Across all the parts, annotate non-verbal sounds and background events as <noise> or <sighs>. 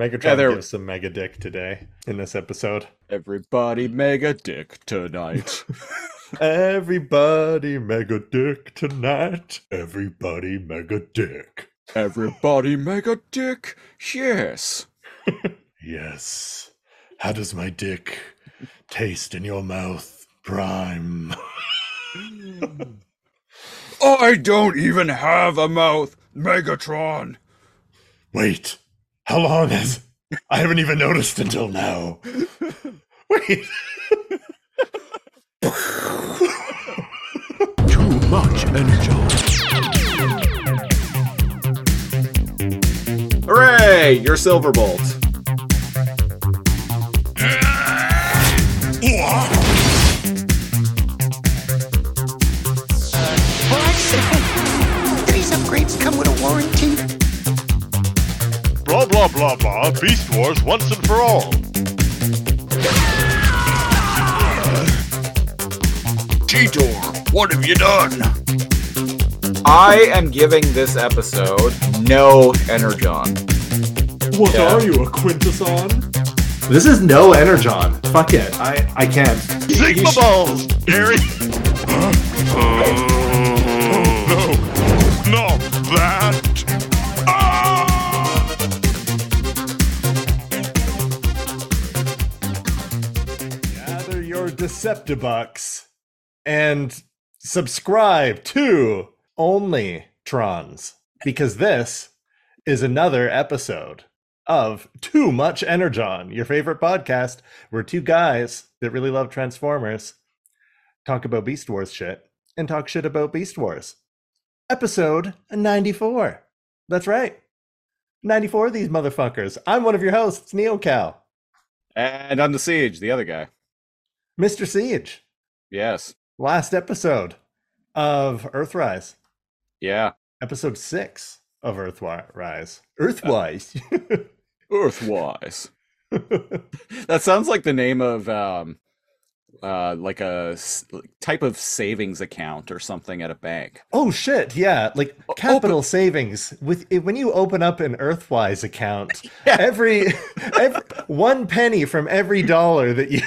Megatron Yeah, there- gives some mega dick today in this episode. Everybody mega dick tonight. <laughs> <laughs> Everybody mega dick tonight. Everybody mega dick. Everybody mega dick. Yes. <laughs> Yes. How does my dick taste in your mouth, Prime? I don't even have a mouth, Megatron. Wait, how long has. I haven't even noticed until now. Wait. Too much energy. Hooray! You're Silverbolt. What? <laughs> These upgrades come with a warranty? Blah blah blah blah. Beast Wars once and for all. Cheetor, what have you done? I am giving this episode no Energon. What Yeah. are you, a Quintesson? This is no Energon. Fuck it. I, I can't. Sigma balls, Gary. no, <laughs> no, that. Deceptibucks and subscribe to Only Trons because this is another episode of Too Much Energon, your favorite podcast where two guys that really love Transformers talk about Beast Wars shit and talk shit about Beast Wars. Episode 94. That's right. 94 of these motherfuckers. I'm one of your hosts, NeoCal. And I'm the siege, the other guy. Mr. Siege. Yes. last episode of Earthrise, Yeah. episode six of Earthrise. Earthwise. Earthwise. <laughs> That sounds like the name of um uh like a type of savings account or something at a bank. oh shit! Yeah, like capital savings. With when you open up an Earthwise account, <laughs> every every one penny from every dollar that you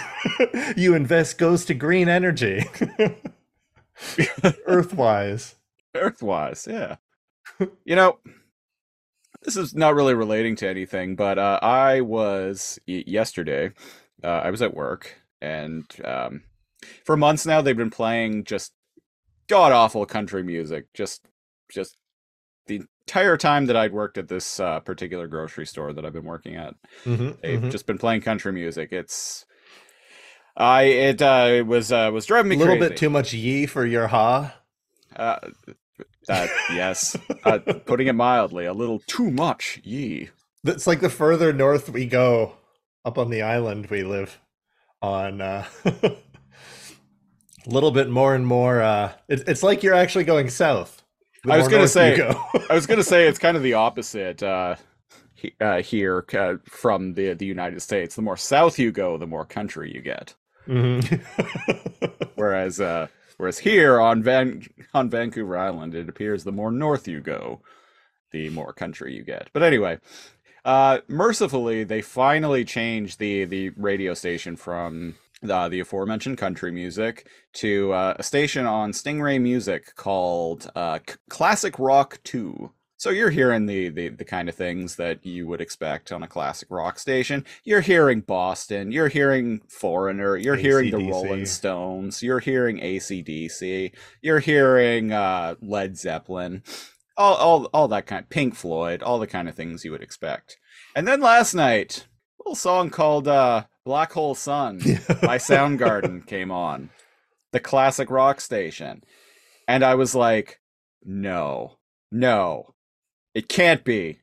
<laughs> you invest goes to green energy. <laughs> Earthwise. Earthwise, yeah. you know, this is not really relating to anything, but uh, I was y- yesterday. Uh, I was at work, and um, for months now they've been playing just god awful country music. Just, just the entire time that I'd worked at this uh, particular grocery store that I've been working at, Mhm, they've mhm. just been playing country music. It's I it uh, it was uh, was driving me a little crazy. bit too much ye for your ha. Uh, that yes, uh, putting it mildly, a little too much. ye. It's like the further north we go, up on the island we live on, uh, <laughs> a little bit more and more. Uh, it, it's like you're actually going south. I was gonna say- go. <laughs> I was gonna say it's kind of the <laughs> opposite uh, he, uh, here uh, from the the United States. The more south you go, the more country you get. Mhm. Whereas uh, whereas here on Van on Vancouver Island, it appears the more north you go, the more country you get. But anyway, uh, mercifully, they finally changed the the radio station from the, the aforementioned country music to uh, a station on Stingray Music called uh, C- Classic Rock Two. So you're hearing the, the the kind of things that you would expect on a classic rock station. You're hearing Boston. You're hearing Foreigner. You're hearing the Rolling Stones. You're hearing ACDC. You're hearing uh, Led Zeppelin. All, all all that kind of, Pink Floyd, all the kind of things you would expect. And then last night, a little song called uh, Black Hole Sun <laughs> by Soundgarden came on. The classic rock station. And I was like, no, no, it can't be.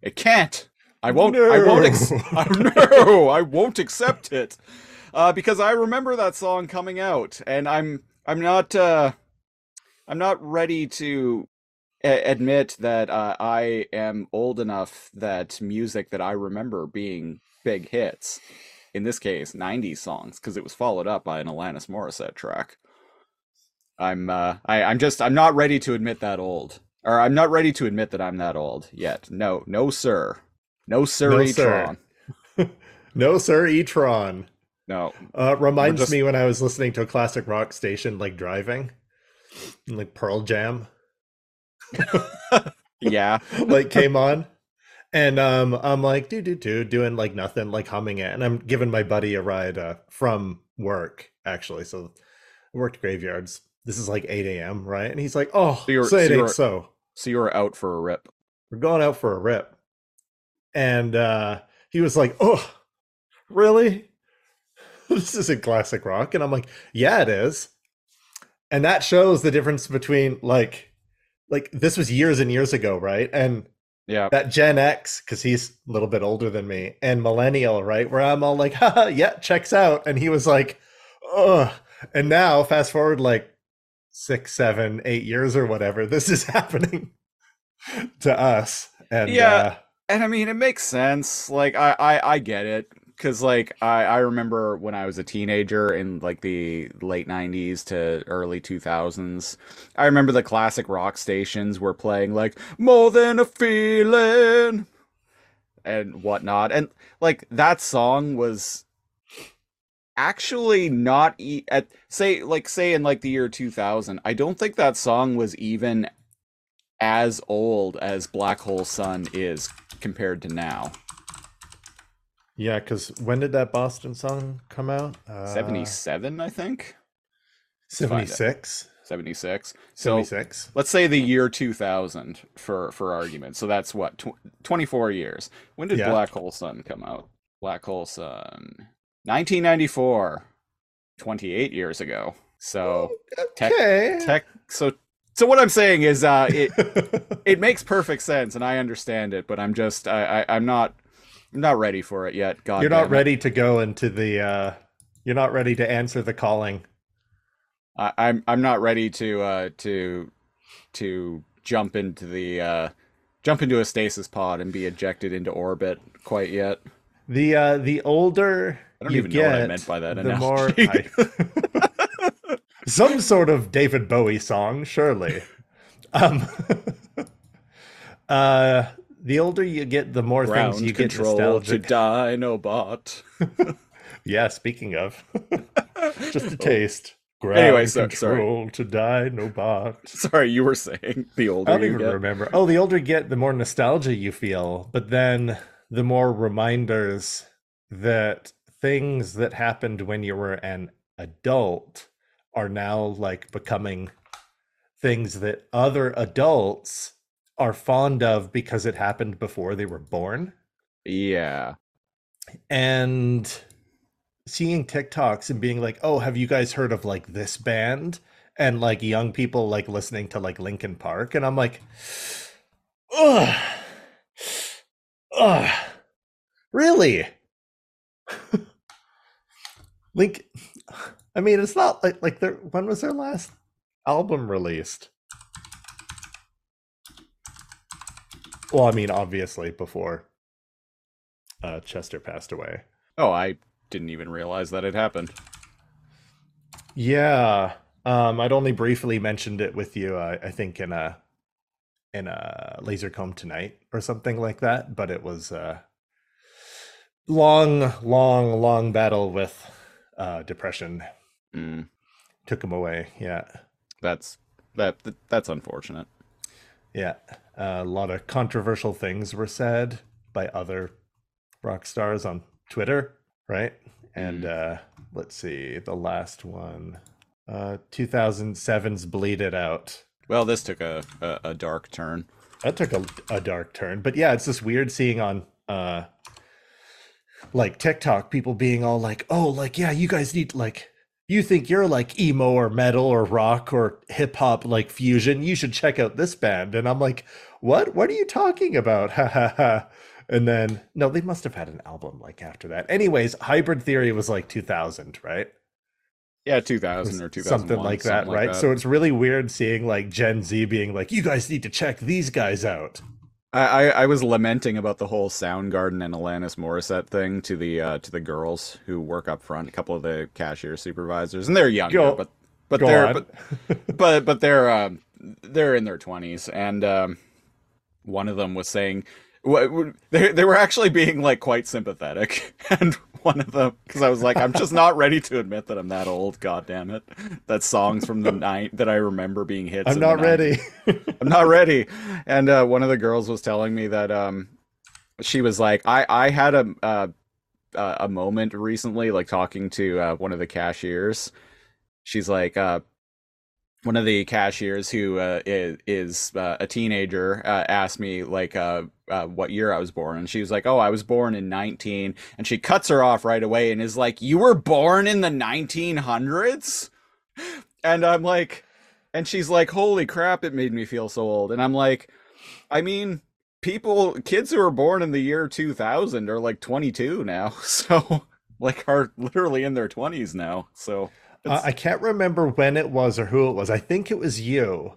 It can't. I won't. I won't. Ex- No. <laughs> I, <laughs> no, I won't accept it. Uh, because I remember that song coming out, and I'm I'm not uh, I'm not ready to a- admit that uh, I am old enough that music that I remember being big hits, in this case, '90s songs, because it was followed up by an Alanis Morissette track. I'm uh, I, I'm just I'm not ready to admit that old, or I'm not ready to admit that I'm that old yet. No, no, sir. No sir, sir. Tron. <laughs> No, sir, Etron. No. Uh, reminds just- me when I was listening to a classic rock station, like driving, like Pearl Jam, <laughs> Yeah. like came on, and um, I'm like, do do do, doing like nothing, like humming it, and I'm giving my buddy a ride uh, from work actually. So I worked graveyards. This is like 8 a.m. right, and he's like, oh, So you're- so you're- so. So you were out for a rip. we're going out for a rip and uh he was like oh really <laughs> this isn't classic rock and i'm like yeah it is and that shows the difference between like like this was years and years ago right and Yeah. that gen x because he's a little bit older than me and millennial right where i'm all like <laughs> Haha, yeah checks out and he was like oh and now fast forward like six seven eight years or whatever this is <laughs> happening to us and Yeah. uh, And I mean, it makes sense. Like, I, I, I get it. Cause like I, I remember when I was a teenager in like the late '90s to early 2000s, I remember the classic rock stations were playing like "More Than a Feeling" and whatnot, and like that song was actually not e- at say like say in like the year 2000. I don't think that song was even as old as Black Hole Sun is compared to now. Yeah, because when did that Boston song come out? Uh, 77, I think. find 76. 76. So 76. let's say the year 2000 for for argument. So that's what tw- 24 years. When did Yeah. Black Hole Sun come out? Black Hole Sun 1994. 28 years ago. So tech- Okay. tech so so what I'm saying is uh it <laughs> it makes perfect sense and I understand it, but I'm just I, I I'm not I'm not ready for it yet. God You're not ready to go into the. uh You're not ready to answer the calling. I, I'm I'm not ready to uh to to jump into the uh jump into a stasis pod and be ejected into orbit quite yet. The uh the older I don't you even get, know what I meant by that the more. <laughs> I- <laughs> some sort of David Bowie song, surely. <laughs> Um, uh, the older you get, the more things Ground you get control to nostalgic. Dinobot. <laughs> yeah, speaking of, <laughs> just a taste. Ground. Anyway, so- control to Dinobot. <laughs> Sorry, you were saying the older I don't you even get. remember. Oh, the older you get, the more nostalgia you feel, but then the more reminders that things that happened when you were an adult are now like becoming things that other adults are fond of because it happened before they were born. Yeah. And seeing TikToks and being like, "Oh, have you guys heard of like this band?" And like young people like listening to like Linkin Park, and I'm like, "Ugh, ugh, really?" Link, I mean, it's not like like their when was their last album released? Well, I mean, obviously before uh, Chester passed away. Oh, I didn't even realize that had happened. Yeah, um, I'd only briefly mentioned it with you. Uh, I think in a in a laser comb tonight or something like that. But it was a long, long, long battle with uh, depression. Mm, Took him away. Yeah, that's that that's unfortunate. yeah. A lot of controversial things were said by other rock stars on Twitter, right? And uh, let's see, the last one, uh, 2007's "Bleed It Out." Well, this took a, a, a dark turn. that took a, a dark turn but yeah it's just weird seeing on uh like tiktok people being all like oh like yeah you guys need like you think you're like emo or metal or rock or hip hop like fusion you should check out this band and i'm like what? What are you talking about? <laughs> Ha ha ha. And then no they must have had an album like after that. Anyways hybrid theory was like 2000 right? Yeah, 2000 or 2001. something like that something right? so it's really weird seeing like gen z being like you guys need to check these guys out. I, I, I was lamenting about the whole Soundgarden and Alanis Morissette thing to the uh, to the girls who work up front, a couple of the cashier supervisors, and they're younger, Go- but but they're but, but but they're um, they're in their twenties, and um, one of them was saying, They, they were actually being like quite sympathetic, <laughs> and one of them because I was like, I'm just not ready to admit that I'm that old. God damn it! That songs from the night that I remember being hits. I'm not ready. <laughs> I'm not ready. And uh, one of the girls was telling me that um, she was like, I I had a uh, uh, a moment recently, like talking to uh, one of the cashiers. She's like, uh, one of the cashiers who uh, is, is uh, a teenager uh, asked me like uh, uh, what year I was born, and she was like, "Oh, I was born in 19." And she cuts her off right away and is like, "You were born in the 1900s?" <laughs> And I'm like, and she's like, "Holy crap! It made me feel so old." And I'm like, I mean, people, kids who were born in the year 2000 are like 22 now, <laughs> so like are literally in their 20s now. So Uh, I can't remember when it was or who it was. I think it was you,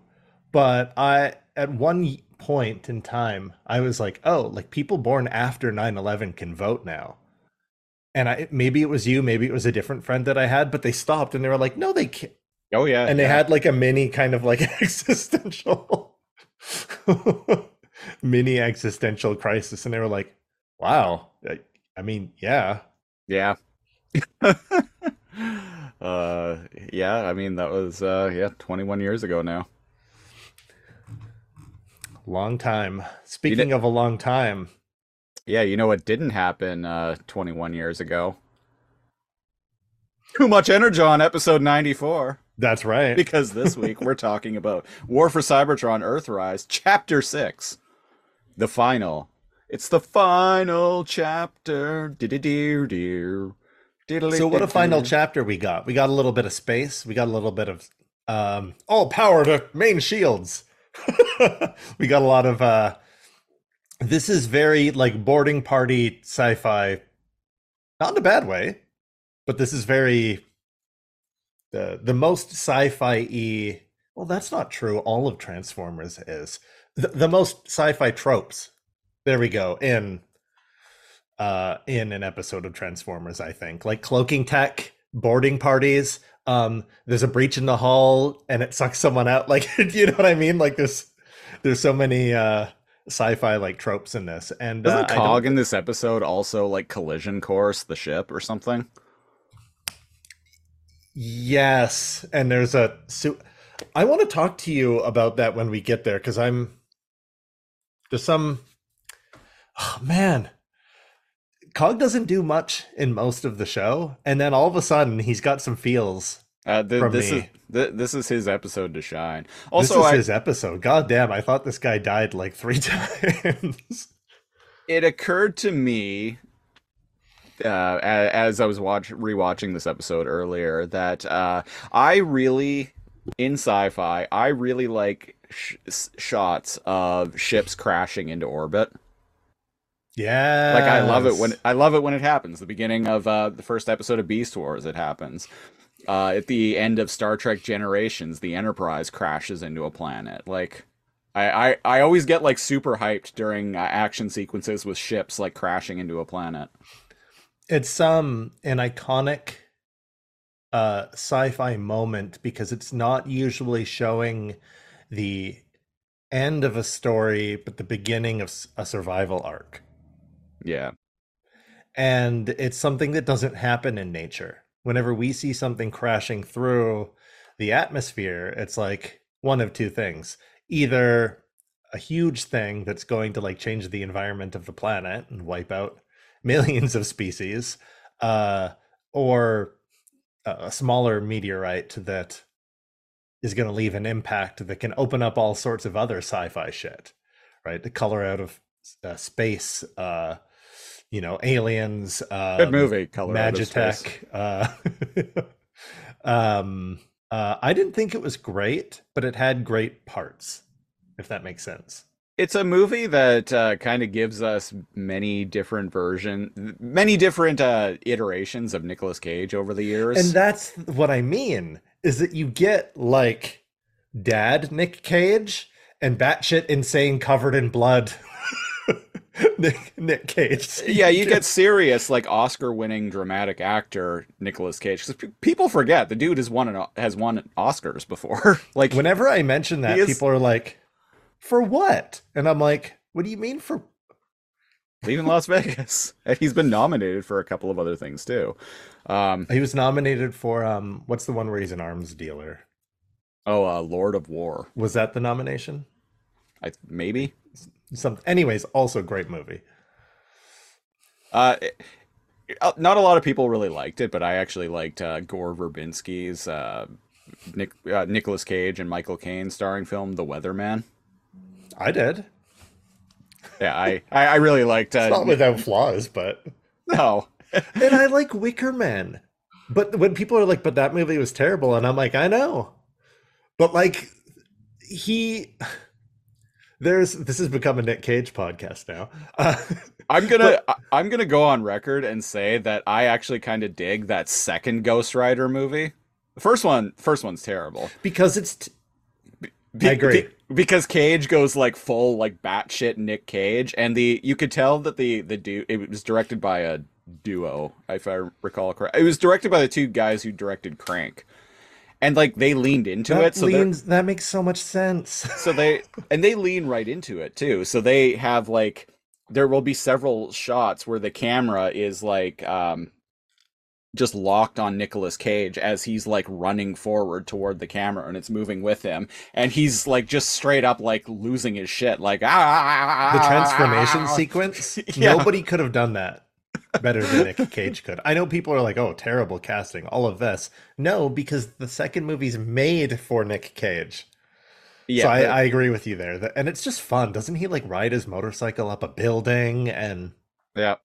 but I at one point in time I was like, "Oh, like people born after 9/11 can vote now." And I maybe it was you, maybe it was a different friend that I had, but they stopped and they were like, "No, they can't." oh yeah, And they yeah. had like a mini kind of like <laughs> existential mini existential crisis and they were like, "Wow, I, I mean, yeah, Yeah. <laughs> <laughs> uh yeah, I mean that was uh yeah, 21 years ago now. long time." Speaking of a long time, Yeah, you know what didn't happen uh 21 years ago? Too much Energon episode 94 that's right. because this week we're <laughs> talking about War for Cybertron Earthrise chapter 6. The final. It's the final chapter. Do-do-do-do. So what a final chapter we got. We got a little bit of space. We got a little bit of um all power to main shields. <laughs> we got a lot of uh this is very like boarding party sci-fi. Not in a bad way, but this is very the the most sci-fi y well that's not true. All of Transformers is. The, the most sci-fi tropes. There we go. In uh in an episode of Transformers, I think. Like cloaking tech, boarding parties, um, there's a breach in the hull and it sucks someone out. <laughs> Like <laughs> you know what I mean? Like there's there's so many uh sci-fi like tropes in this. And uh, Doesn't don't- Cog in this episode also like collision course the ship or something? Yes, and there's a so I want to talk to you about that when we get there because I'm there's some oh man Cog doesn't do much in most of the show, and then all of a sudden he's got some feels. Uh, th- From this is me. th- this is his episode to shine. this Also, is I, his episode. God damn, I thought this guy died like three <laughs> times. it occurred to me uh, as I was watch rewatching this episode earlier that uh, I really in sci-fi I really like sh- shots of ships crashing into orbit. Yeah, Like I love it when I love it when it happens. The beginning of uh, the first episode of Beast Wars, it happens. Uh, at the end of Star Trek Generations, the Enterprise crashes into a planet. Like, I I, I always get like super hyped during uh, action sequences with ships like crashing into a planet. it's um an iconic uh sci-fi moment because it's not usually showing the end of a story but the beginning of a survival arc Yeah, and it's something that doesn't happen in nature. Whenever we see something crashing through the atmosphere it's like one of two things. Either a huge thing that's going to like change the environment of the planet and wipe out <laughs> millions of species uh or a smaller meteorite that is going to leave an impact that can open up all sorts of other sci-fi shit right? The color out of uh, space uh you know aliens uh good movie. Color Out of Magitech. Uh, um, uh, I didn't think it was great, but it had great parts, if that makes sense. It's a movie that uh, kind of gives us many different version, many different uh, iterations of Nicolas Cage over the years. And that's what I mean is that you get like dad Nick Cage and batshit insane covered in blood <laughs> <laughs> Nick, Nick Cage. yeah, you get serious like Oscar-winning dramatic actor Nicolas Cage because people forget the dude has won an, has won Oscars before. <laughs> like Whenever I mention that, people are like, "For what?" And I'm like, "What do you mean for <laughs> Leaving Las Vegas. And he's been nominated for a couple of other things too. Um, He was nominated for um what's the one where he's an arms dealer? oh, uh, Lord of War. Was that the nomination? I maybe. Some anyways, also great movie. Uh, it- uh, not a lot of people really liked it, but I actually liked uh, Gore Verbinski's uh, Nick, uh, Nicolas Cage and Michael Caine starring film The Weatherman. I did. Yeah, I, I, I really liked. Uh, It's not without flaws, but <laughs> no, <laughs> and I like Wicker Man. But when people are like, but that movie was terrible, and I'm like, I know. But like he there's this has become a Nick Cage podcast now. Uh, I'm gonna <laughs> I- I'm gonna go on record and say that I actually kind of dig that second Ghost Rider movie. The first one, first one's terrible. because it's t- Be- I agree. be- because Cage goes like full like batshit Nick Cage, and the you could tell that the the du- it was directed by a duo, if I recall correct. It was directed by the two guys who directed Crank, and like they leaned into that it. So leans, that makes so much sense. so they <laughs> and they lean right into it too so they have like there will be several shots where the camera is like um just locked on Nicolas Cage as he's like running forward toward the camera and it's moving with him and he's like just straight up like losing his shit like ah, ah, ah, ah the transformation sequence, <laughs> Yeah. nobody could have done that better than Nick Cage could. I know people are like, "Oh, terrible casting," all of this. No, because the second movie's made for Nick Cage. yeah so I, I agree with you there. And it's just fun. Doesn't he like ride his motorcycle up a building and yeah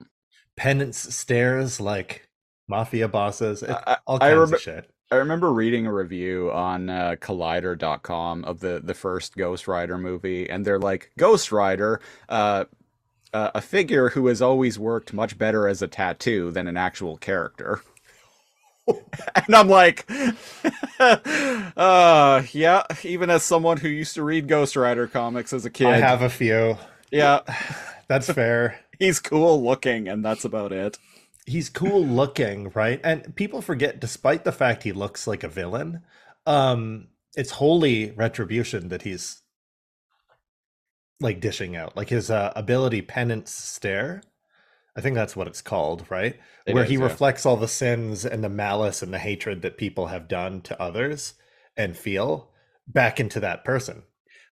penance stares like mafia bosses? It, I- all kinds remem- of shit. I remember reading a review on uh, Collider.com of the the first Ghost Rider movie, and they're like, Ghost Rider, uh, uh, a figure who has always worked much better as a tattoo than an actual character. <laughs> and I'm like, <laughs> uh, yeah. Even as someone who used to read Ghost Rider comics as a kid, I have a few. yeah, <sighs> That's fair. <laughs> he's cool looking, and that's about it. he's cool looking, right? And people forget, despite the fact he looks like a villain, um, it's wholly retribution that he's like dishing out. Like his uh, ability penance stare. I think that's what it's called, right? It Where is, he yeah. reflects all the sins and the malice and the hatred that people have done to others and feel back into that person.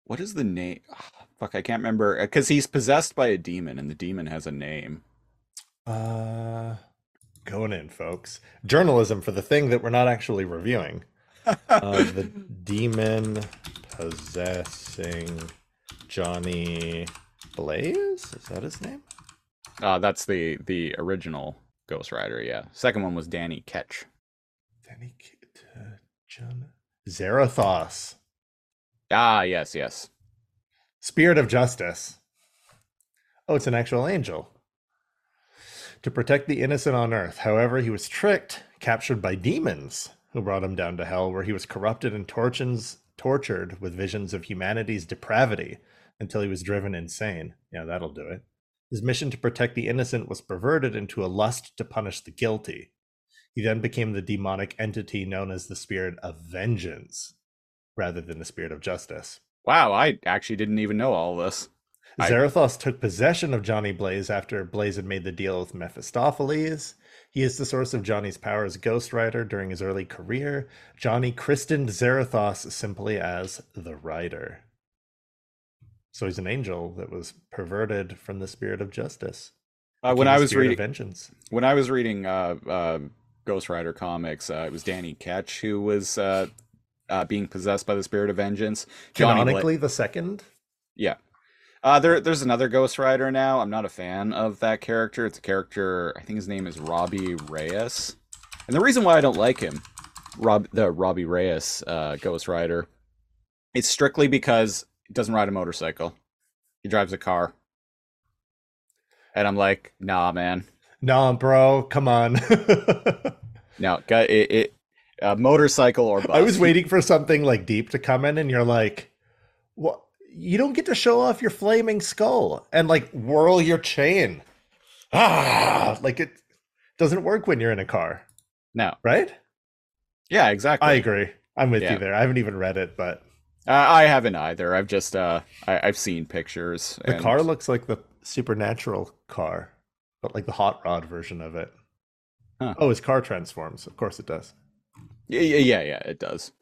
What is the name? <sighs> fuck, I can't remember because he's possessed by a demon, and the demon has a name. Uh going in, folks. Journalism for the thing that we're not actually reviewing. <laughs> uh, the demon possessing Johnny Blaze? Is that his name? Uh, that's the the original Ghost Rider. Yeah, second one was Danny Ketch. Danny uh, John Zarathos. Ah, yes, yes. Spirit of Justice. Oh, it's an actual angel. To protect the innocent on earth. However, he was tricked, captured by demons, who brought him down to hell, where he was corrupted and tortions, tortured with visions of humanity's depravity until he was driven insane. Yeah, that'll do it. His mission to protect the innocent was perverted into a lust to punish the guilty. He then became the demonic entity known as the Spirit of Vengeance, rather than the Spirit of Justice. Wow, I actually didn't even know all this. I- Zarathos took possession of Johnny Blaze after Blaze had made the deal with Mephistopheles. He is the source of Johnny's power as Ghost Rider during his early career. Johnny christened Zarathos simply as the Rider. So he's an angel that was perverted from the spirit of justice. Uh, when I the was spirit of reading vengeance. when I was reading uh, uh, Ghost Rider comics, uh, it was Danny Ketch who was uh, uh, being possessed by the spirit of vengeance. Johnny Canonically, the second. Yeah. Uh, there, there's another Ghost Rider now. I'm not a fan of that character. It's a character. I think his name is Robbie Reyes, and the reason why I don't like him, Rob, the Robbie Reyes uh, Ghost Rider, it's strictly because doesn't ride a motorcycle. He drives a car, and I'm like, nah, man, Nah, bro, come on. <laughs> no, it, it uh, motorcycle or bus. I was waiting for something like deep to come in, and you're like, "What? You don't get to show off your flaming skull and like whirl your chain." Ah, like it doesn't work when you're in a car, No, right? yeah, exactly. I agree. I'm with Yeah. you there. I haven't even read it, but Uh, I haven't either. I've just uh, I, I've seen pictures. the and- car looks like the supernatural car, but like the hot rod version of it. Huh. Oh, his car transforms. Of course it does. Yeah, yeah, yeah, yeah, it does.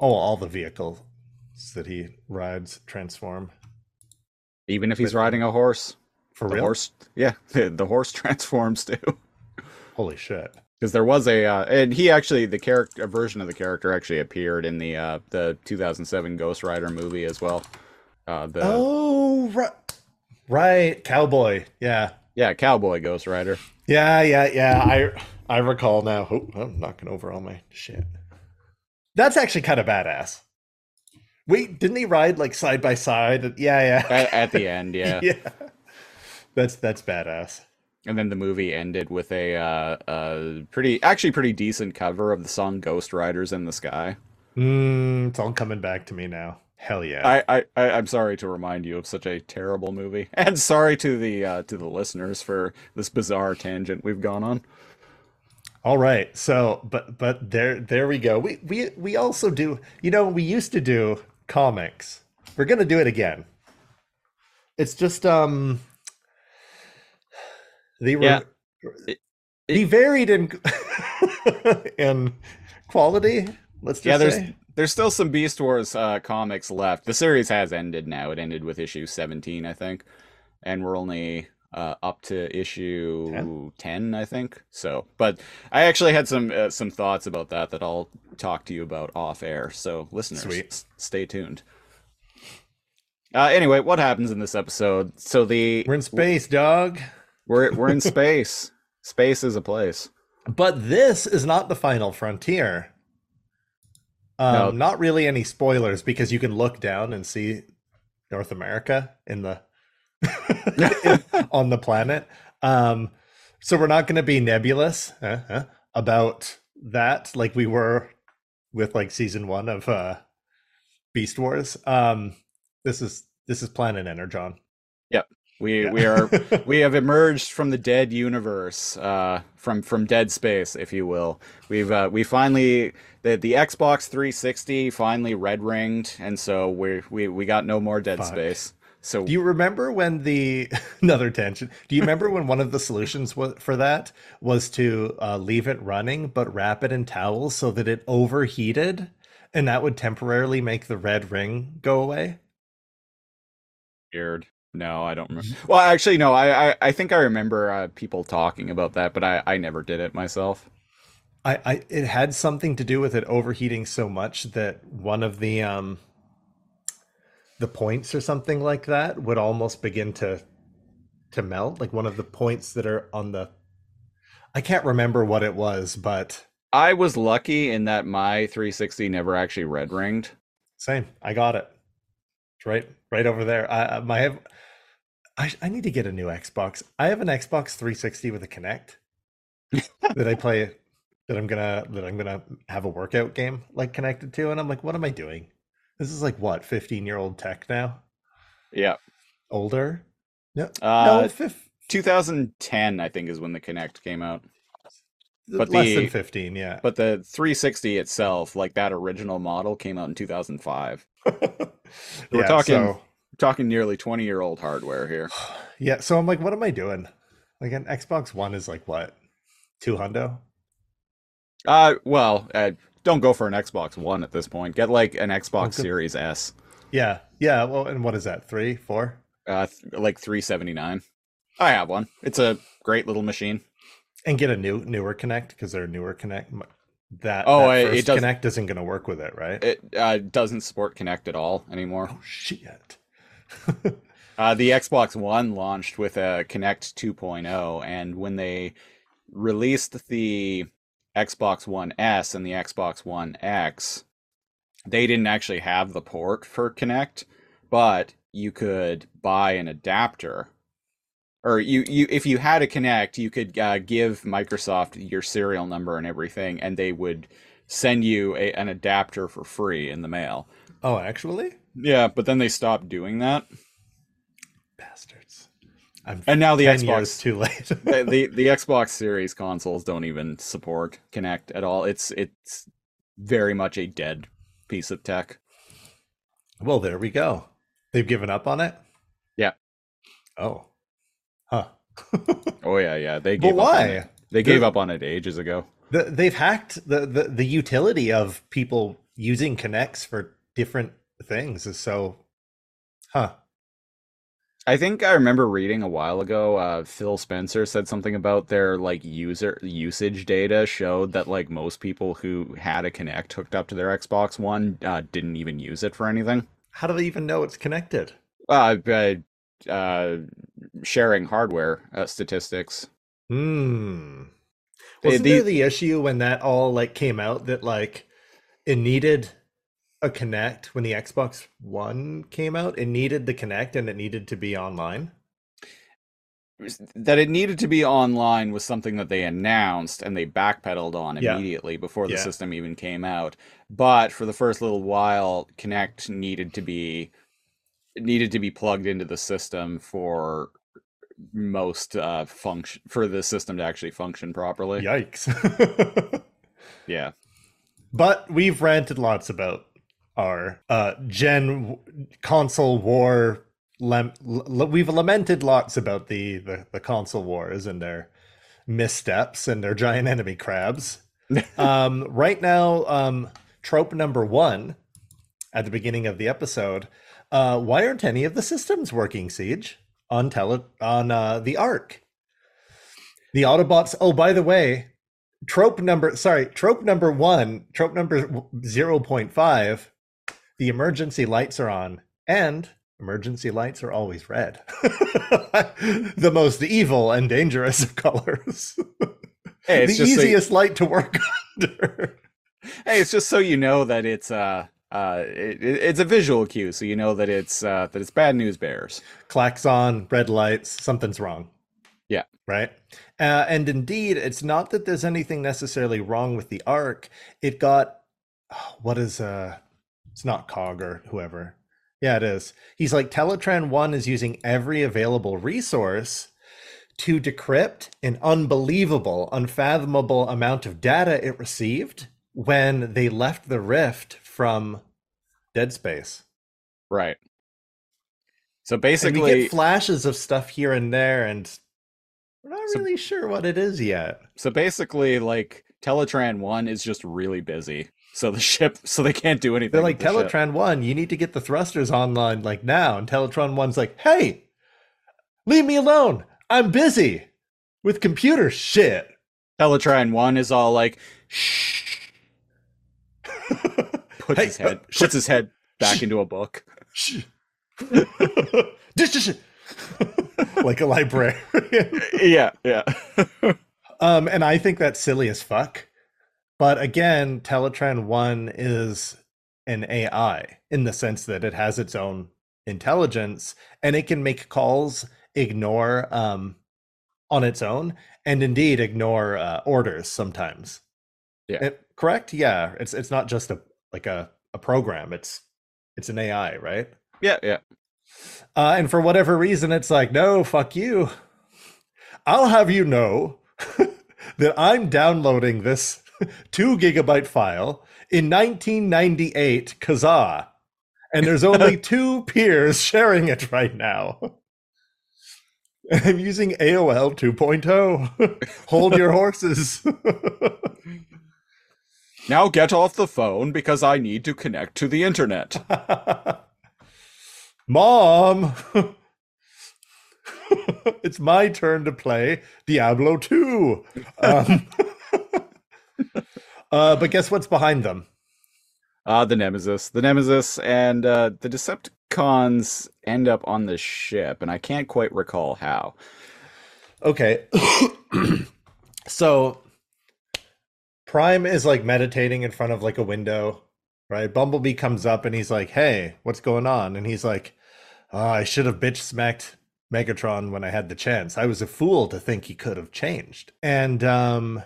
Oh, all the vehicles that he rides transform. Even if he's With- riding a horse, For the real? horse, yeah, <laughs> the horse <laughs> transforms too. Holy shit. Because there was a, uh, and he actually, the character version of the character actually appeared in the uh, the 2007 Ghost Rider movie as well. Uh, the Oh, right. Right, cowboy. Yeah. yeah, cowboy Ghost Rider. Yeah, yeah, yeah. I I recall now. Oh, I'm knocking over all my shit. That's actually kind of badass. Wait, didn't he ride like side by side? Yeah, yeah. At, at the end, <laughs> yeah. yeah. That's that's badass. And then the movie ended with a uh, uh, pretty, actually pretty decent cover of the song "Ghost Riders in the Sky." Mm, it's all coming back to me now. Hell yeah. I, I, I, I'm sorry to remind you of such a terrible movie, <laughs> and sorry to the uh, to the listeners for this bizarre tangent we've gone on. All right. So, but but there there we go. We we we also do. You know, we used to do comics. We're gonna do it again. It's just um. They were Yeah. It- they varied in <laughs> in quality. Let's just yeah, there's say. there's still some Beast Wars uh, comics left. The series has ended now. It ended with issue 17, I think, and we're only uh, up to issue 10? 10? I think. So, but I actually had some uh, some thoughts about that that I'll talk to you about off air. So, listeners, s- stay tuned. Uh, anyway, what happens in this episode? So the We're in space, dog. We're we're in <laughs> space. Space is a place. But this is not the final frontier. Um, No. Not really any spoilers because you can look down and see North America in the <laughs> on the planet. Um, so we're not going to be nebulous uh, uh, about that, like we were with like season one of uh, Beast Wars. Um, this is this is Planet Energon. We Yeah. we are <laughs> we have emerged from the dead universe, uh, from from dead space, if you will. We've uh, we finally the the Xbox 360 finally red ringed, and so we we we got no more dead Fuck. space. So Do you remember when the <laughs> another tension? Do you remember when one of the solutions wa- for that was to uh, leave it running but wrap it in towels so that it overheated, and that would temporarily make the red ring go away? weird. No, I don't remember. Well, actually, no. I I, I think I remember uh, people talking about that, but I I never did it myself. I, I it had something to do with it overheating so much that one of the um the points or something like that would almost begin to to melt like one of the points that are on the I can't remember what it was but I was lucky in that my 360 never actually red ringed. Same. I got it. It's right, right over there. I, my have. I, I need to get a new Xbox. I have an Xbox 360 with a Kinect that I play. That I'm gonna that I'm gonna have a workout game like connected to, and I'm like, what am I doing? This is like what 15 year old tech now, Yeah. older. No, Uh, no, fif- 2010, I think, is when the Kinect came out. but less the- than 15. Yeah, But the 360 itself, like that original model, came out in 2005. <laughs> We're Yeah, talking so- talking nearly 20 year old hardware here. <sighs> yeah. So I'm like, what am I doing? Like an Xbox One is like what two hundo. Uh, well, uh, don't go for an Xbox One at this point. Get like an Xbox Okay. Series S, Yeah, yeah. Well, and what is that? Three, four? uh, th- like 379. I have one. It's a great little machine. and get a new newer Kinect because their newer Kinect that Oh, that it first does- Kinect isn't going to work with it, right? It uh, doesn't support Kinect at all anymore. oh shit! <laughs> Uh, the Xbox One launched with a Kinect 2.0, and when they released the Xbox One S and the Xbox One X, they didn't actually have the port for Kinect, but you could buy an adapter. Or you, you if you had a Kinect, you could uh, give Microsoft your serial number and everything, and they would send you a, an adapter for free in the mail. oh, actually, Yeah, but then they stopped doing that. bastards! I'm And now the Xbox too late. <laughs> the, the the <laughs> Xbox Series consoles don't even support Kinect at all. It's it's very much a dead piece of tech. well, there we go. They've given up on it. Yeah. Oh. Huh. <laughs> Oh yeah, yeah. They gave but up on why? it. They gave They're- up on it ages ago. The, they've hacked the, the the utility of people using Kinects for different things is so huh. I think I remember reading a while ago. Uh, Phil Spencer said something about their like user usage data showed that like most people who had a Kinect hooked up to their Xbox One uh, didn't even use it for anything. How do they even know it's connected? Uh, uh, uh sharing hardware uh, statistics. Hmm. Wasn't the- there the issue when that all like came out that like it needed a Kinect when the Xbox One came out? It needed the Kinect and it needed to be online. That it needed to be online was something that they announced and they backpedaled on Yeah. immediately before the Yeah. system even came out. But for the first little while, Kinect needed to be needed to be plugged into the system for most uh function for the system to actually function properly. Yikes. <laughs> Yeah. but we've ranted lots about our uh gen console war lem- l- we've lamented lots about the, the the console wars and their missteps and their giant enemy crabs. <laughs> Um right now um trope number one at the beginning of the episode uh why aren't any of the systems working siege? On tele on uh the Ark the autobots oh by the way trope number sorry trope number one trope number 0.5 the emergency lights are on and emergency lights are always red. <laughs> The most evil and dangerous of colors. Hey, <laughs> it's the just so- easiest light to work <laughs> under. Hey, it's just so you know that it's uh uh it, it- it's a visual cue so you know that it's uh that it's bad news bears. klaxon red lights something's wrong. Yeah. right? Uh, and indeed it's not that there's anything necessarily wrong with the Ark. It got <sighs> what is uh it's not cog or whoever yeah it is he's like teletran 1 is using every available resource to decrypt an unbelievable unfathomable amount of data it received when they left the rift from dead space Right. So and we basically get flashes of stuff here and there, and we're not So- really sure what it is yet. So basically, like Teletran One is just really busy. So the ship, so they can't do anything. They're like the ship. One, you need to get the thrusters online like now, and Teletran One's like, hey, leave me alone. I'm busy with computer shit. Teletran One is all like, shh. <laughs> Puts Hey, his head, uh, <laughs> puts his head back into a book. <laughs> Like a librarian. yeah, yeah. Um, and I think that's silly as fuck. But again, Teletran 1 is an AI in the sense that it has its own intelligence and it can make calls, ignore um, on its own, and indeed ignore uh, orders sometimes. Yeah. It- correct? Yeah. It's it's not just a like a, a program. It's it's an AI, right? yeah, yeah. Uh, and for whatever reason, it's like, no, fuck you. I'll have you know <laughs> that I'm downloading this two gigabyte file in 1998 Kazaa, and there's only <laughs> two peers sharing it right now. I'm using AOL 2.0. oh. <laughs> Hold your horses. <laughs> Now get off the phone because I need to connect to the internet. Mom, it's my turn to play Diablo 2. Um, uh, but guess what's behind them? Uh, the Nemesis. The Nemesis and uh, the Decepticons end up on the ship, and I can't quite recall how. Okay. <coughs> so Prime is like meditating in front of like a window, right? Bumblebee comes up and he's like, "Hey, what's going on?" And he's like, oh, "I should have bitch smacked Megatron when I had the chance. I was a fool to think he could have changed." And um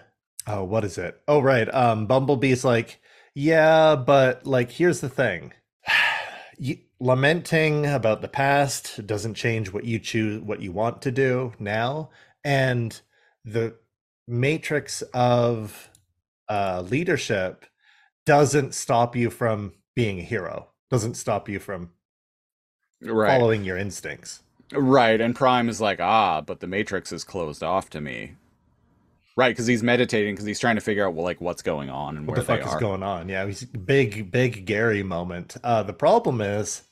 oh, what is it? Oh, right. Um Bumblebee's like, "Yeah, but like here's the thing. <sighs> you, lamenting about the past doesn't change what you choose what you want to do now and the matrix of uh, leadership doesn't stop you from being a hero doesn't stop you from Right. following your instincts Right, and Prime is like, ah, but the Matrix is closed off to me. Right, because he's meditating because he's trying to figure out well, like what's going on and What where the fuck they is are. going on? Yeah, he's big, big Gary moment. Uh, the problem is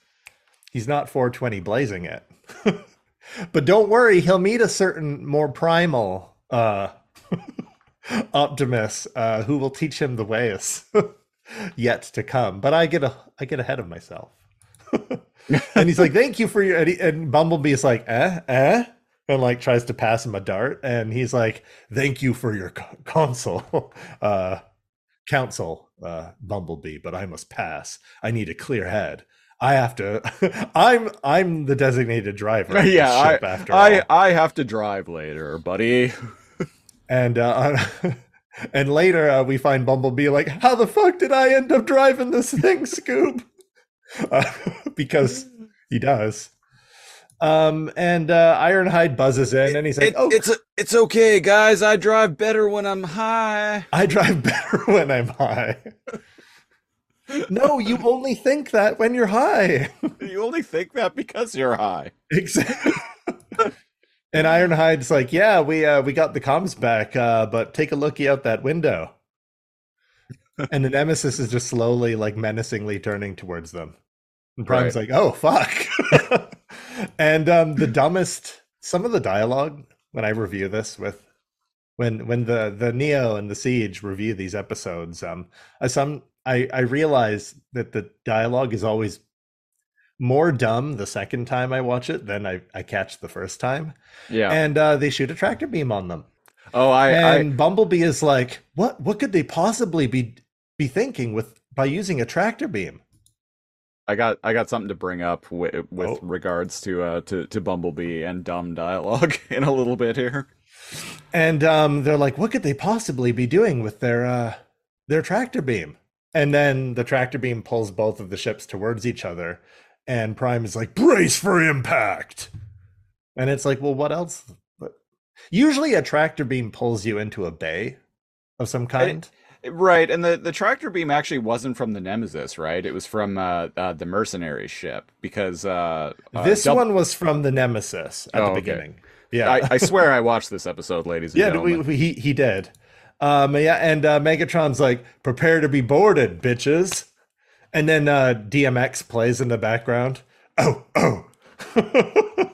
he's not 420 blazing it. <laughs> but don't worry, he'll meet a certain more primal uh, <laughs> Optimus uh, who will teach him the ways <laughs> yet to come. But I get a I get ahead of myself. and he's like, "Thank you for your." And, he, and Bumblebee is like, "Eh, eh," and like tries to pass him a dart, and he's like, "Thank you for your co- console, <laughs> uh, counsel, uh, Bumblebee, but I must pass. I need a clear head. I have to. <laughs> I'm I'm the designated driver. <laughs> Yeah, I, after I. I have to drive later, buddy. And uh, and later uh, we find Bumblebee like, how the fuck did I end up driving this thing, Scoob? Uh, because he does. Um, and uh, Ironhide buzzes in, and he's like, "Oh, it's it's okay, guys. I drive better when I'm high. I drive <laughs> better when I'm high." no, you only think that when you're high. <laughs> You only think that because you're high. Exactly. <laughs> and Ironhide's like, "Yeah, we uh, we got the comms back, uh, but take a looky out that window." and the Nemesis is just slowly, like, menacingly turning towards them. And Prime's like, "Oh fuck!" And um, the dumbest, some of the dialogue when I review this with. When when the the Neo and the Siege review these episodes, um, I some I I realize that the dialogue is always more dumb the second time I watch it than I, I catch the first time. Yeah. And uh, they shoot a tractor beam on them. oh, I, I and Bumblebee is like, what what could they possibly be be thinking with by using a tractor beam? I got I got something to bring up with, with Oh. regards to uh to, to Bumblebee and dumb dialogue <laughs> in a little bit here. And um, they're like, what could they possibly be doing with their uh, their tractor beam? And then the tractor beam pulls both of the ships towards each other, and Prime is like, brace for impact. And it's like, well, what else? Usually, a tractor beam pulls you into a bay of some kind. Right, and the, the tractor beam actually wasn't from the Nemesis, right? It was from uh, uh the mercenary ship because uh, uh this Dub- one was from the Nemesis at Oh, the okay. beginning. Yeah, I, I swear I watched this episode, ladies and yeah, we, gentlemen. we, he he did. Um, yeah, and uh, Megatron's like, "Prepare to be boarded, bitches." And then uh, DMX plays in the background. <clears throat> Oh, oh, <laughs>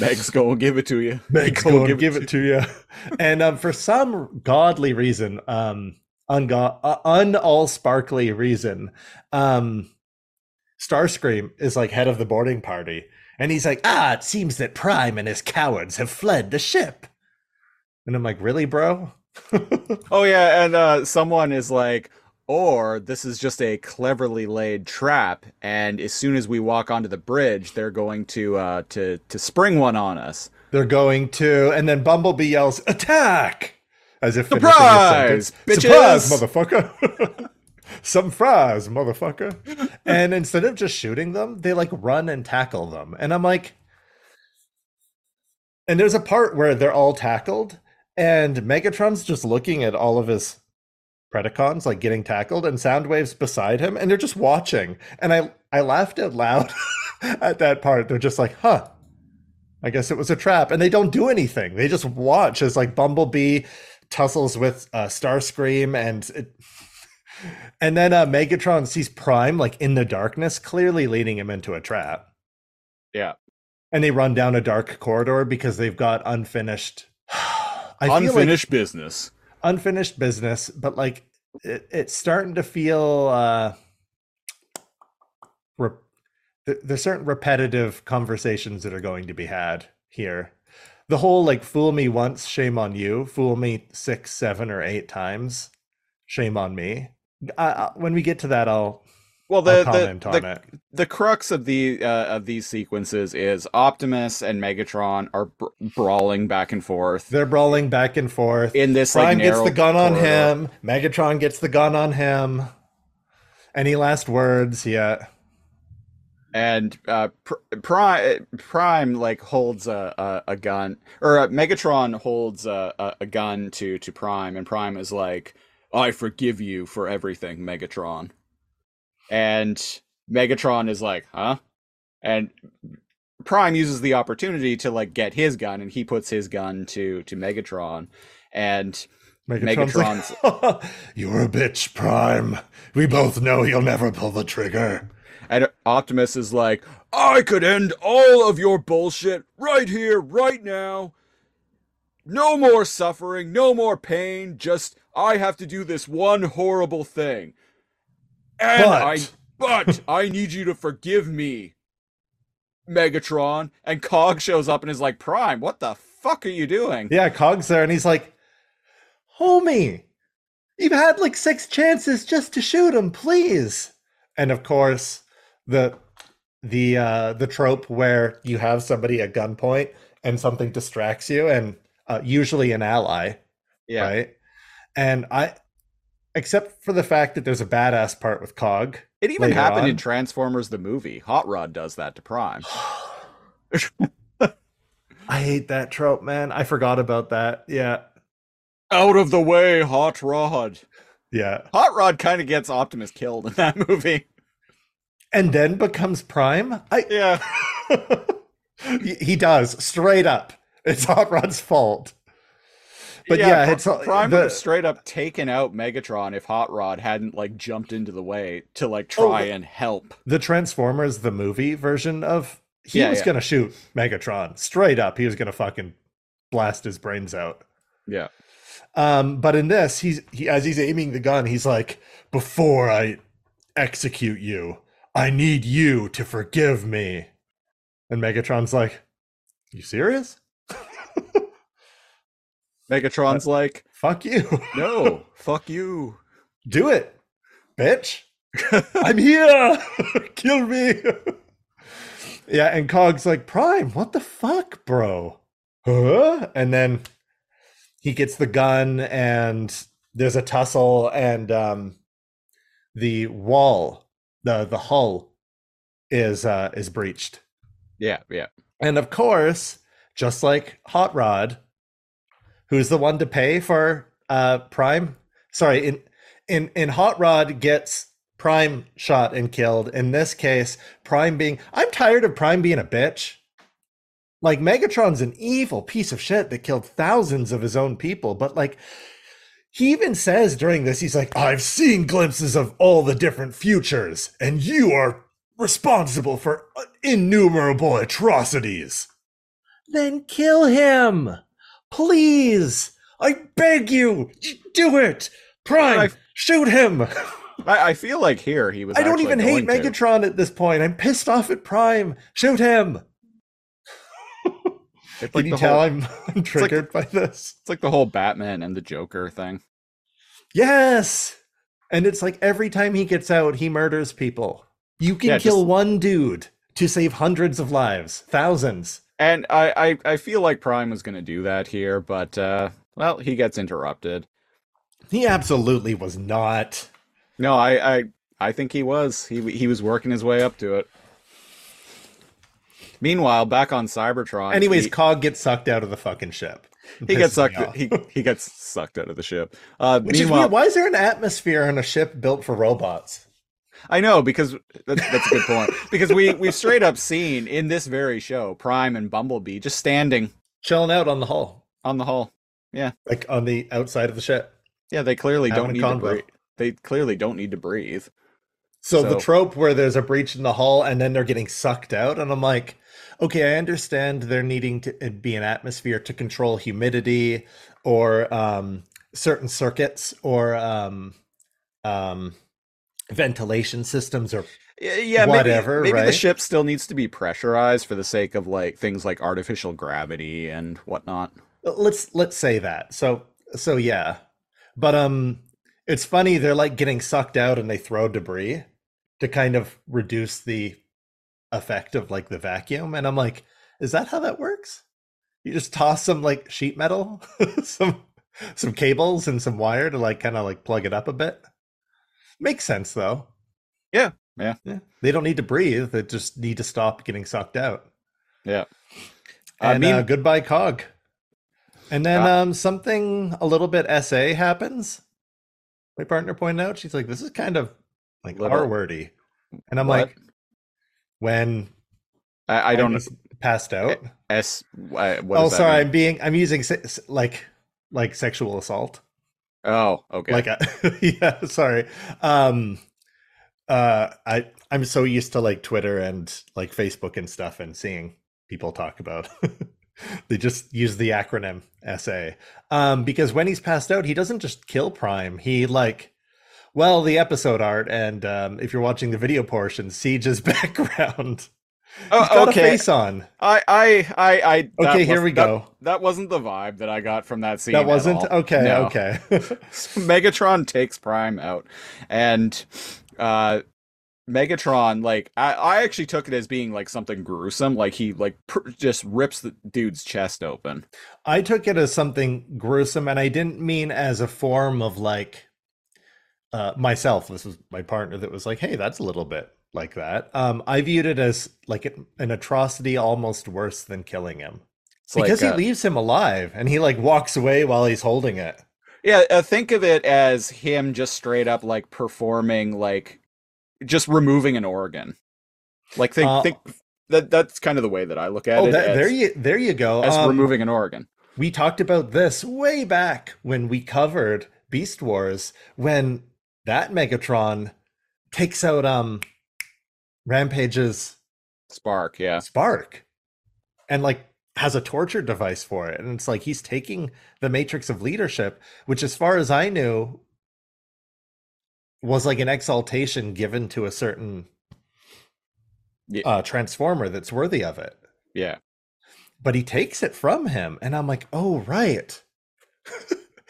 Meg's gonna give it to you. Meg's Gonna going to give it to you. And um, for some godly reason, um, ungo- uh, un all sparkly reason, um, Starscream is like head of the boarding party, and he's like, "Ah, it seems that Prime and his cowards have fled the ship." And I'm like, "Really, bro?" <laughs> Oh yeah, and uh, someone is like, or this is just a cleverly laid trap, and as soon as we walk onto the bridge, they're going to uh, to to spring one on us. They're going to, and then Bumblebee yells, "Attack!" As if Surprise, his sentence. bitches! Surprise, motherfucker! <laughs> Some fries, motherfucker! and instead of just shooting them, they like run and tackle them, and I'm like, and there's a part where they're all tackled, and Megatron's just looking at all of his Predacons like getting tackled, and Soundwave's beside him, and they're just watching, and I I laughed out loud <laughs> at that part. They're just like, huh. I guess it was a trap, and they don't do anything. They just watch as like Bumblebee tussles with uh, Starscream, and it, and then uh, Megatron sees Prime like in the darkness, clearly leading him into a trap. Yeah, And they run down a dark corridor because they've got unfinished. Feel like unfinished business. unfinished business, but like it, it's starting to feel uh re- there's certain repetitive conversations that are going to be had here. The whole like fool me once, shame on you, fool me six, seven, or eight times, shame on me. When we get to that, I'll, Well, I'll the the, on the, it. the crux of the uh, of these sequences is Optimus and Megatron are br- brawling back and forth They're brawling back and forth. in this like Prime gets the gun on corridor. him. Megatron gets the gun on him. Any last words? Yeah. And uh, Pr- Prime Prime like holds a, a, a gun, or uh, Megatron holds a, a, gun to to Prime, and Prime is like, "I forgive you for everything, Megatron," and Megatron is like, "Huh?" and Prime uses the opportunity to like get his gun, and he puts his gun to to Megatron, and Megatron's, like, <laughs> You're a bitch, Prime. We both know you'll never pull the trigger. And Optimus is like, I could end all of your bullshit right here, right now. No more suffering, no more pain. Just I have to do this one horrible thing, and But- I but <laughs> I need you to forgive me, Megatron. And Cog shows up and is like, Prime, what the fuck are you doing? Yeah, Cog's there, and he's like, Homie, you've had like six chances just to shoot him, please. And of course, the the uh the trope where you have somebody at gunpoint and something distracts you, and uh, usually an ally, Yeah, right? And I, except for the fact that there's a badass part with Cog. it even happened in. Transformers the movie. Hot Rod does that to Prime. <sighs> I hate that trope, man. I forgot about that. Yeah, Out of the way, Hot Rod. yeah. Hot Rod kind of gets Optimus killed in that <laughs> movie. And then becomes Prime. I Yeah. <laughs> he does straight up. It's Hot Rod's fault. But yeah, Pri- it's Prime the- would have straight up taken out Megatron if Hot Rod hadn't like jumped into the way to like try the- and help. the Transformers the movie version of he Yeah, was yeah. gonna shoot Megatron straight up. He was gonna fucking blast his brains out. Yeah. Um, but in this, he's he as he's aiming the gun, he's like, "Before I execute you, I need you to forgive me." And Megatron's like, "You serious? <laughs> Megatron's like, Fuck you! <laughs> no, fuck you. Do it, bitch! <laughs> I'm here. Kill me." yeah, and Cog's like, "Prime, what the fuck, bro?" Huh? And then he gets the gun, and there's a tussle, and um, the wall, the the hull, is uh, is breached. Yeah, yeah. And of course, just like Hot Rod, who's the one to pay for uh Prime? Sorry, in in in Hot Rod gets Prime shot and killed. In this case, Prime being I'm tired of Prime being a bitch. Like Megatron's an evil piece of shit that killed thousands of his own people, but like he even says during this, he's like, I've seen glimpses of all the different futures, and you are responsible for uh, innumerable atrocities. Then kill him. Please. I beg you. Do it. Prime, I- shoot him. I, I feel like here he was. I don't even hate going to. Megatron at this point. I'm pissed off at Prime. Shoot him. <laughs> <laughs> It's Can like you tell whole, I'm, I'm triggered by this? It's like the whole Batman and the Joker thing. Yes. And it's like every time he gets out, he murders people. You can Yeah, kill just- one dude to save hundreds of lives, thousands. And I, I, I feel like Prime was going to do that here, but uh, well, he gets interrupted. He absolutely was not. No, I, I, I think he was. He, he was working his way up to it. Meanwhile, back on Cybertron, Anyways, he, Cog gets sucked out of the fucking ship. <laughs> he gets sucked. He, he gets sucked out of the ship. Uh, Which is meanwhile, weird. Why is there an atmosphere on a ship built for robots? I know because that, that's a good point. <laughs> Because we we've straight up seen in this very show Prime and Bumblebee just standing Chilling out on the hull, on the hull. Yeah, like on the outside of the ship. Yeah, they clearly don't need a to breathe. They clearly don't need to breathe. So, the trope where there's a breach in the hull and then they're getting sucked out, and I'm like, okay, I understand they're needing to be an atmosphere to control humidity or um, certain circuits or um, um, ventilation systems or Yeah, Whatever, maybe, maybe the ship still needs to be pressurized for the sake of like things like artificial gravity and whatnot. let's let's say that. So so yeah, but um, it's funny they're like getting sucked out and they throw debris to kind of reduce the effect of like the vacuum, and I'm like, is that how that works? You just toss some like sheet metal, <laughs> some some cables and some wire to like kind of like plug it up a bit. Makes sense though. Yeah, yeah. Yeah. They don't need to breathe. They just need to stop getting sucked out. Yeah. I And mean, uh, goodbye, Cog. And then Uh, um, something a little bit SA happens. My partner pointed out, she's like, "This is kind of like R wordy," and I'm what? like, "When I, I don't. Passed out. S. What oh, sorry? I'm being I'm using like like sexual assault. Oh, okay. Like, a, <laughs> yeah, sorry. Um, uh, I I'm so used to like Twitter and like Facebook and stuff, and seeing people talk about. <laughs> they just use the acronym SA. Um, because when he's passed out, he doesn't just kill Prime. He like, well, the episode art, and um, if you're watching the video portion, Siege's <laughs> background. Oh, got okay. a face on. I, I, I, I. Okay, here we go. That, wasn't the vibe that I got from that scene. That at wasn't all. okay. No. Okay. <laughs> <laughs> Megatron takes Prime out, and uh, Megatron, like, I, I actually took it as being like something gruesome. Like he like pr- just rips the dude's chest open. I took it as something gruesome, and I didn't mean as a form of like uh, myself. This was my partner that was like, "Hey, that's a little bit like that." Um, I viewed it as like an- an atrocity, almost worse than killing him, It's because like, uh, he leaves him alive, and he like walks away while he's holding it. Yeah, uh, think of it as him just straight up like performing like just removing an organ. Like think Uh, think that that's kind of the way that I look at Oh, it. that, as, there you there you go. as Um, removing an organ. we talked about this way back when we covered Beast Wars when that Megatron takes out um Rampage's Spark, yeah. Spark and like has a torture device for it. And it's like he's taking the matrix of leadership, which as far as I knew was like an exaltation given to a certain Yeah. uh transformer that's worthy of it. Yeah. But he takes it from him and I'm like, "Oh, right." <laughs>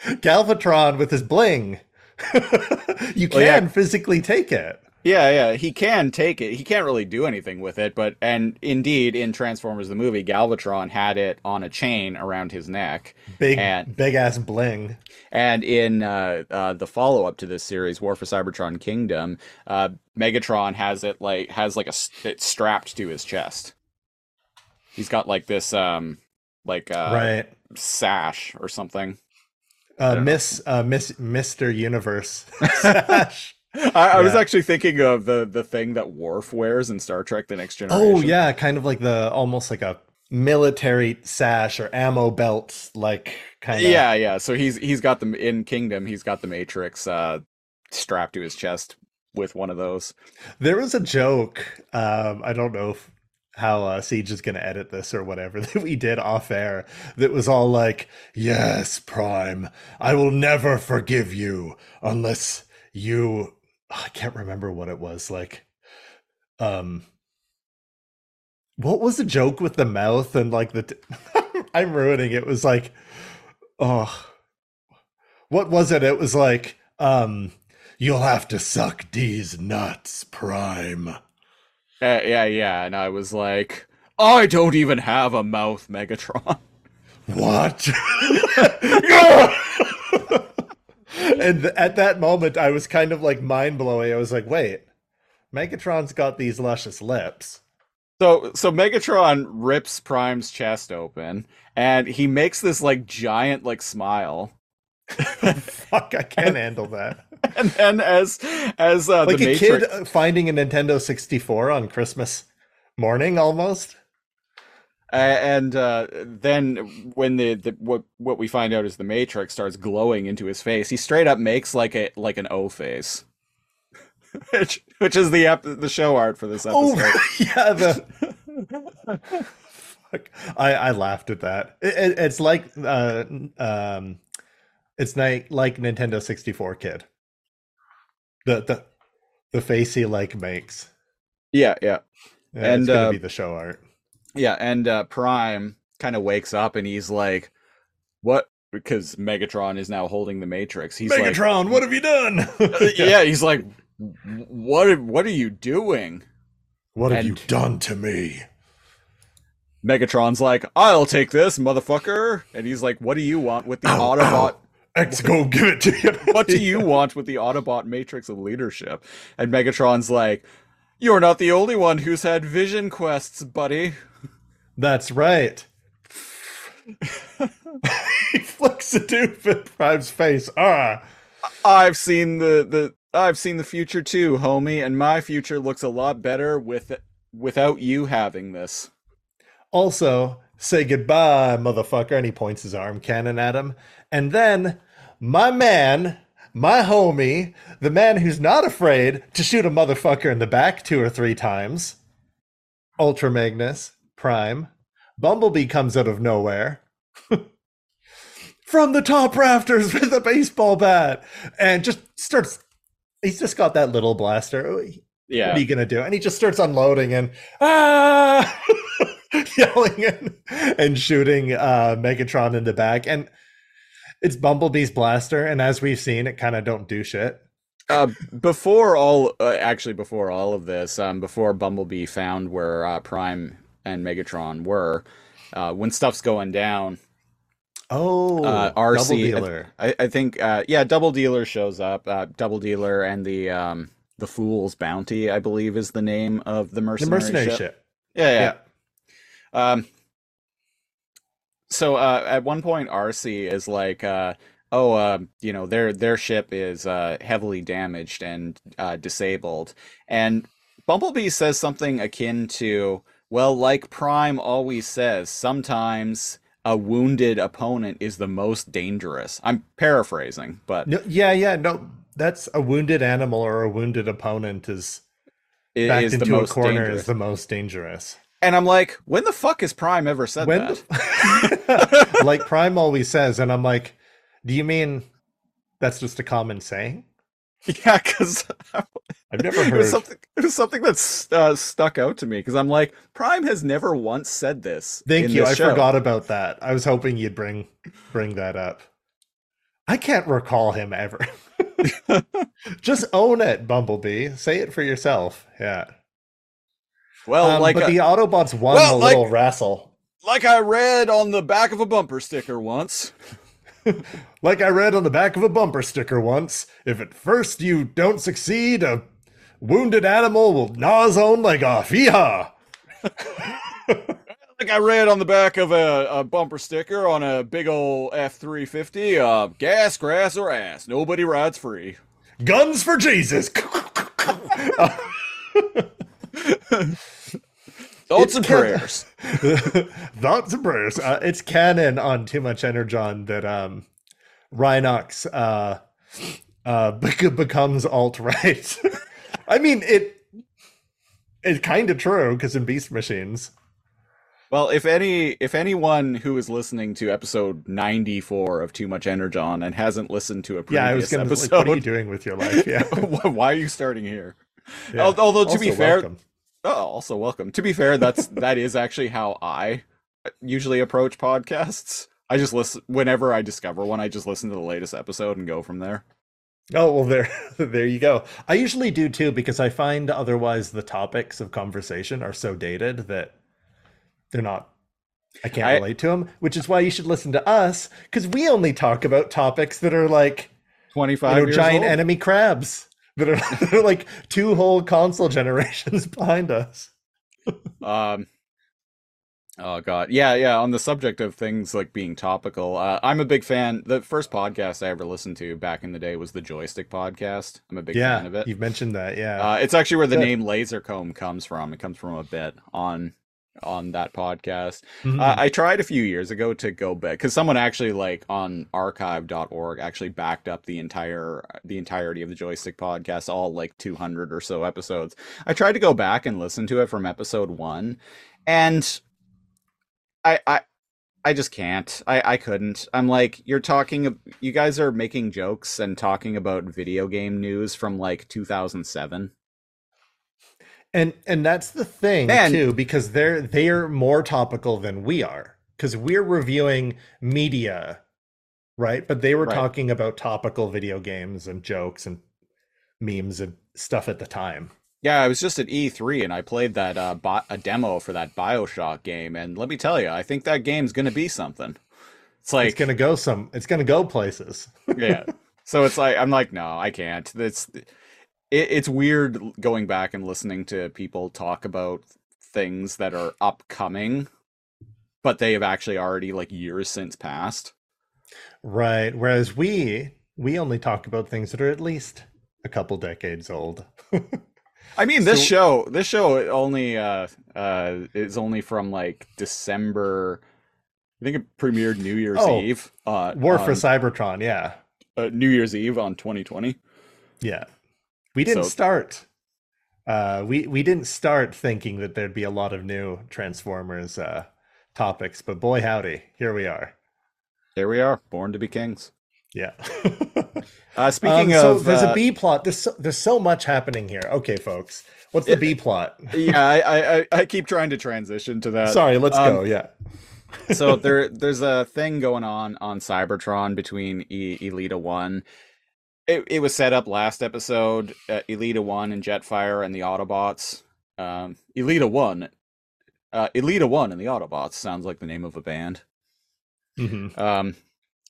Galvatron with his bling. <laughs> you can Well, yeah. physically take it. Yeah, yeah, he can take it. He can't really do anything with it, but and indeed in Transformers the movie, Galvatron had it on a chain around his neck. Big And- big ass bling. And in uh, uh, the follow up to this series, War for Cybertron Kingdom, uh, Megatron has it like has like a it's strapped to his chest. He's got like this um like uh right. sash or something. Uh. Miss uh, Miss Mr. Universe. <laughs> Sash. I, I was actually thinking of the the thing that Worf wears in Star Trek: The Next Generation. oh yeah, kind of like the almost like a military sash or ammo belt like kind of yeah, yeah. So he's he's got them in Kingdom. He's got the Matrix uh, strapped to his chest with one of those. There was a joke. Um, I don't know if, how uh, Siege is going to edit this or whatever <laughs> that we did off air. That was all like, "Yes, Prime, I will never forgive you unless you." I can't remember what it was like. Um, what was the joke with the mouth and like the? <laughs> I'm ruining it. It was like, oh, what was it? It was like, um, you'll have to suck D's nuts, Prime. Uh, yeah, yeah. And I was like, I don't even have a mouth, Megatron. <laughs> What? <laughs> <laughs> and th- at that moment, I was kind of like mind blowing. I was like, wait, Megatron's got these luscious lips. So so Megatron rips Prime's chest open, and he makes this like giant like smile. Fuck, I can't handle that. <laughs> And then as as uh, Like a Matrix, kid finding a Nintendo 64 on Christmas morning almost. Uh, and uh, then when the, the what what we find out is the Matrix starts glowing into his face, he straight up makes like a like an O face, <laughs> which which is the ep- the show art for this episode. Oh, <laughs> yeah. The Fuck. I I laughed at that. It, it- it's like uh um, it's like like Nintendo 64 kid. The the the face he like makes. Yeah, yeah, Yeah, And, it's gonna uh, be the show art. yeah. And uh, Prime kind of wakes up and he's like, "What?" Because Megatron is now holding the Matrix. He's like, Megatron, what have you done? <laughs> <laughs> yeah. he's like, "What? What are you doing?" What have And- you done to me? Megatron's like, "I'll take this, motherfucker," and he's like, "What do you want with the Ow, Autobot?" ow. X, go give it to you. what do you <laughs> want with the Autobot matrix of leadership? And Megatron's like, You're not the only one who's had vision quests, buddy. That's right. he flicks a tube in Prime's face. Ah, I've seen the, the I've seen the future too, homie, and my future looks a lot better with without you having this. Also, say goodbye, motherfucker. And he points his arm cannon at him. And then my man, my homie, the man who's not afraid to shoot a motherfucker in the back two or three times, Ultra Magnus Prime, Bumblebee comes out of nowhere. <laughs> From the top rafters with a baseball bat and just starts. He's just got that little blaster. Yeah. What are you gonna do? And he just starts unloading and ah, <laughs> <laughs> yelling and, and shooting uh, Megatron in the back. And it's Bumblebee's blaster, and as we've seen, it kind of don't do shit. Uh, before all, uh, actually, before all of this, um, before Bumblebee found where uh, Prime and Megatron were, uh, when stuff's going down, Oh, uh, double Arcee, dealer. I, I think, uh, yeah, Double Dealer shows up. Uh, Double Dealer and the um, the Fool's Bounty, I believe, is the name of the The mercenary, mercenary ship. ship. Yeah, yeah. Yeah. Um. So uh, at one point, Arcee is like, uh, "Oh, uh, you know, their their ship is uh, heavily damaged and uh, disabled," and Bumblebee says something akin to, "Well, like Prime always says, sometimes." A wounded opponent is the most dangerous. I'm paraphrasing, but No, yeah, yeah, no, that's a wounded animal or a wounded opponent is backed is into a corner dangerous. is the most dangerous. And I'm like, when the fuck has Prime ever said When that? the- <laughs> like Prime always says, and I'm like, do you mean that's just a common saying? <laughs> Yeah, because I've never <laughs> it heard. was something. It was something that's uh, stuck out to me because I'm like, Prime has never once said this. Thank you. this I show. forgot about that. I was hoping you'd bring bring that up. I can't recall him ever. Just own it, Bumblebee. Say it for yourself. Yeah. Well, Um, like but the Autobots won well, a like- little wrestle. like I read on the back of a bumper sticker once. <laughs> Like I read on the back of a bumper sticker once, if at first you don't succeed, a wounded animal will gnaw his own leg off. Yeehaw! <laughs> <laughs> Like I read on the back of a, a bumper sticker on a big old F three fifty. Uh, gas, grass, or ass. Nobody rides free. Guns for Jesus! Thoughts It's and prayers. <laughs> Thoughts and prayers. Uh, it's canon on Too Much Energon that um, Rhinox uh, uh, <laughs> becomes alt right. <laughs> I mean, it it's kind of true because in Beast Machines, Well, if any if anyone who is listening to episode 94 of Too Much Energon and hasn't listened to a previous yeah, I was going to like, what are you doing with your life? Yeah, why are you starting here? Yeah. Al- Although to be fair, welcome. Oh, also welcome. To be fair, that's <laughs> that is actually how I usually approach podcasts. I just listen whenever I discover one. I just listen to the latest episode and go from there. Oh well, there, <laughs> there you go. I usually do too because I find otherwise the topics of conversation are so dated that they're not. I can't I- relate to them, which is why you should listen to us because we only talk about topics that are like twenty-five you know giant old. enemy crabs that are, <laughs> that are like two whole console generations <laughs> behind us. Um. Oh god, yeah, yeah. On the subject of things like being topical, uh, I'm a big fan. The first podcast I ever listened to back in the day was the Joystiq podcast. I'm a big yeah, fan of it. you've mentioned that. Yeah, Uh, it's actually where the Good. name Lasercomb comes from. It comes from a bit on on that podcast. Mhm. Uh, I tried a few years ago to go back because someone actually like on archive.org actually backed up the entire the entirety of the Joystiq podcast, all like 200 or so episodes. I tried to go back and listen to it from episode one, and I I I just can't. I I couldn't. I'm like you're talking. You guys are making jokes and talking about video game news from like 2007. And and that's the thing Man. too because they're they're more topical than we are because we're reviewing media right but they were Right. talking about topical video games and jokes and memes and stuff at the time Yeah, I was just at E3 and I played that uh, bi- a demo for that BioShock game, and let me tell you, I think that game's gonna be something. It's like, it's gonna go some it's gonna go places yeah. So it's like I'm like, no, I can't. It's it, it's weird going back and listening to people talk about things that are upcoming, but they have actually already like years since passed. right whereas we we only talk about things that are at least a couple decades old <laughs> I mean, this So- show, this show only uh uh is only from like December. I think it premiered New Year's Oh, Eve. Uh, War for Cybertron, yeah. uh, New Year's Eve on 2020. Yeah. We didn't So- start uh we we didn't start thinking that there'd be a lot of new Transformers uh topics, but boy howdy, here we are. Here we are, born to be kings. Yeah. <laughs> Uh, speaking Um, so of, there's uh, a B plot. There's so, there's so much happening here. Okay, folks. What's the B plot? yeah, <laughs> I, I I- I keep trying to transition to that. Sorry, let's um, go. Yeah. so <laughs> there there's a thing going on on Cybertron between e- Elita One. It, it was set up last episode. Uh, Elita One and Jetfire and the Autobots. Um, Elita One, uh, Elita One and the Autobots sounds like the name of a band. Mhm. Um,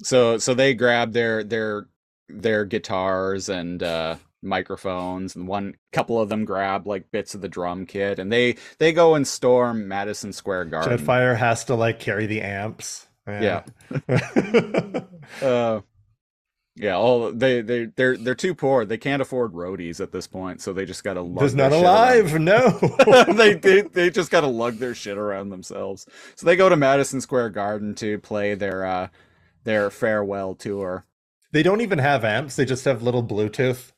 so so they grab their their their guitars and uh, microphones, and one couple of them grab like bits of the drum kit, and they they go and storm Madison Square Garden. Jetfire has to like carry the amps. Yeah. <laughs> Uh, yeah, all they they they're they're too poor. They can't afford roadies at this point, so they just got to lug. There's not alive. No. <laughs> they, <laughs> they they just got to lug their shit around themselves. So they go to Madison Square Garden to play their uh their farewell tour. they don't even have amps. They just have little Bluetooth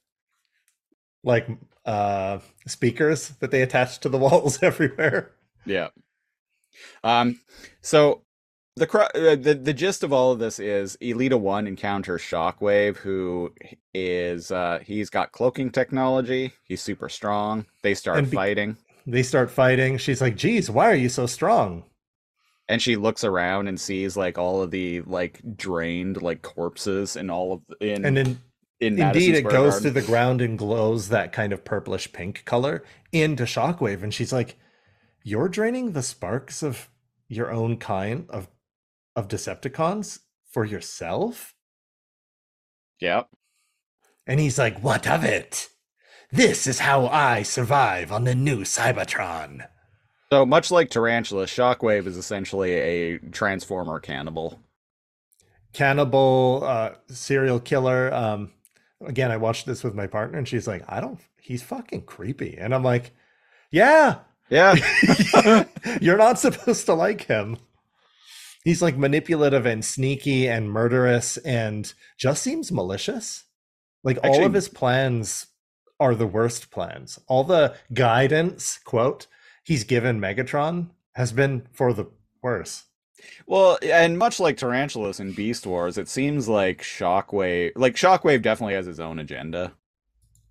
like uh speakers that they attach to the <laughs> walls everywhere. Yeah. Um. So the uh, the the gist of all of this is Elita One encounters Shockwave, who is uh he's got cloaking technology. He's super strong. They start be- fighting. They start fighting. She's like, "Geez, why are you so strong?" and she looks around and sees like all of the like drained like corpses and all of in And then in Madison Indeed, it goes Garden. to the ground and glows that kind of purplish pink color into Shockwave, and she's like, "You're draining the sparks of your own kind of of Decepticons for yourself." yeah And he's like, "What of it? This is how I survive on the new Cybertron." so much like Tarantula, Shockwave is essentially a transformer cannibal. Cannibal, uh, serial killer. Um, again, I watched this with my partner, and she's like, "I don't. He's fucking creepy," and I'm like, "Yeah." Yeah, <laughs> <laughs> You're not supposed to like him. He's like manipulative and sneaky and murderous and just seems malicious. Like all of his plans are the worst plans. All the guidance, quote, he's given Megatron has been for the worse. well, and much like Tarantulas in Beast Wars, it seems like Shockwave, like Shockwave, definitely has his own agenda,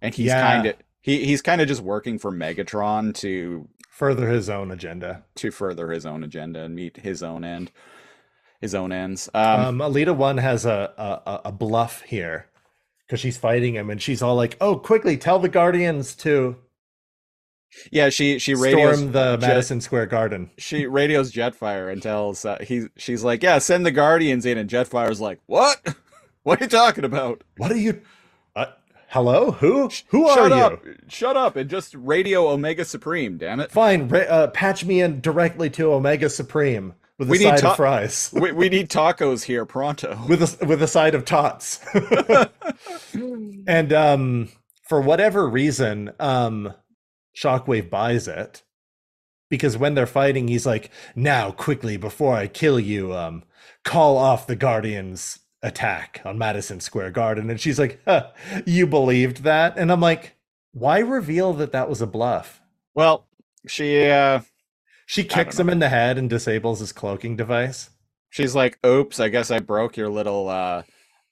and he's Yeah. kind of he he's kind of just working for Megatron to Further his own agenda. to further his own agenda and meet his own end, his own ends. Um, Um, Elita One has a a, a- bluff here because she's fighting him and she's all like, "Oh, quickly tell the Guardians to yeah, she she radios storm the Jet- Madison Square Garden." she radios Jetfire and tells uh, he she's like, yeah, send the Guardians in, and Jetfire's like, what? <laughs> What are you talking about? What are you? Uh, hello? Who? Who Shut are up! you? Shut up! And just radio Omega Supreme, damn it. Fine, ra- uh, patch me in directly to Omega Supreme with a We need side ta- of fries, <laughs> we, we need tacos here pronto. with a with a side of tots. <laughs> and um, for whatever reason, um, Shockwave buys it because when they're fighting, he's like, "Now, quickly, before I kill you, um, call off the Guardians." attack on Madison Square Garden and she's like huh, you believed that and I'm like why reveal that that was a bluff Well, she uh, She kicks him in the head and disables his cloaking device. she's like, "Oops, I guess I broke your little uh,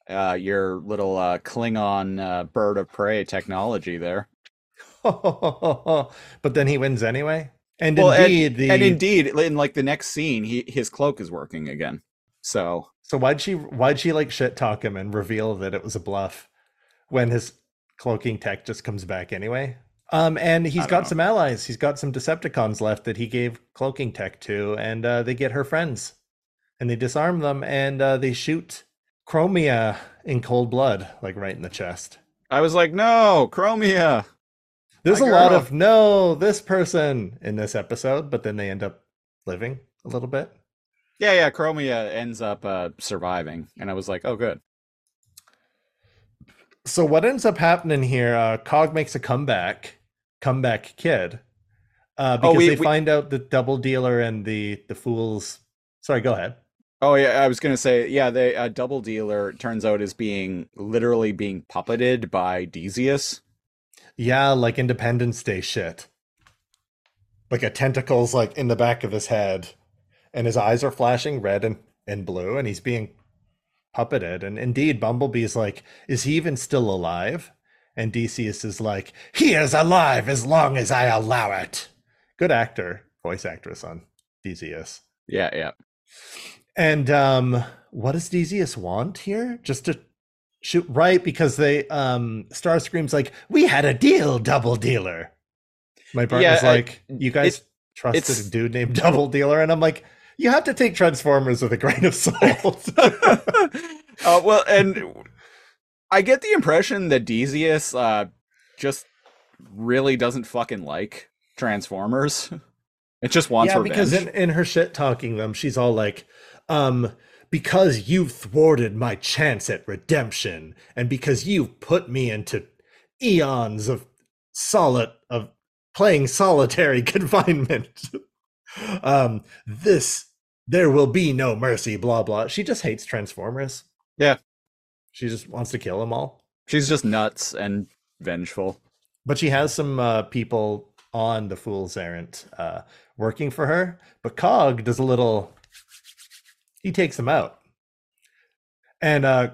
uh, your little uh, Klingon uh, bird of prey technology there." <laughs> but then he wins anyway. And Well, and- indeed, the And indeed, in like the next scene, he his cloak is working again. So so why'd she why'd she like shit talk him and reveal that it was a bluff when his cloaking tech just comes back anyway? Um, and he's got know. some allies. He's got some Decepticons left that he gave cloaking tech to, and uh, they get her friends, and they disarm them, and uh, they shoot Chromia in cold blood, like right in the chest. I was like, "No, Chromia." There's My a lot of no, this person in this episode, but then they end up living a little bit. Yeah, yeah, Chromia ends up uh, surviving, and I was like, "Oh, good." So what ends up happening here? Uh, Cog makes a comeback comeback kid. Uh, because Oh, we- they we- find out the double dealer and the the fools. Sorry, go ahead. Oh yeah, I was gonna say yeah. The uh, double dealer turns out is being literally being puppeted by Decius. Yeah, like Independence Day shit. Like a tentacle's like in the back of his head, and his eyes are flashing red and, and blue, and he's being puppeted. And indeed, Bumblebee's like, is he even still alive? And Decius is like, he is alive as long as I allow it. Good actor, voice actress on Decius. Yeah, yeah. And um, what does Decius want here? Just to shoot right because they um Starscream's like, we had a deal, double dealer. My partner's Yeah, I- like, you guys it- trusted a dude named Double Dealer, and I'm like, you have to take Transformers with a grain of salt. <laughs> uh, well, and I get the impression that Decius uh, just really doesn't fucking like Transformers. <laughs> It just wants yeah, revenge. because in, in her shit talking them, she's all like, um, because you've thwarted my chance at redemption, and because you've put me into eons of solid of playing solitary <laughs> confinement. <laughs> um, this there will be no mercy, blah blah. She just hates Transformers. Yeah. She just wants to kill them all. She's just nuts and vengeful. But she has some uh, people on the Fool's Errand uh, working for her. But Cog does a little. He takes them out, and uh,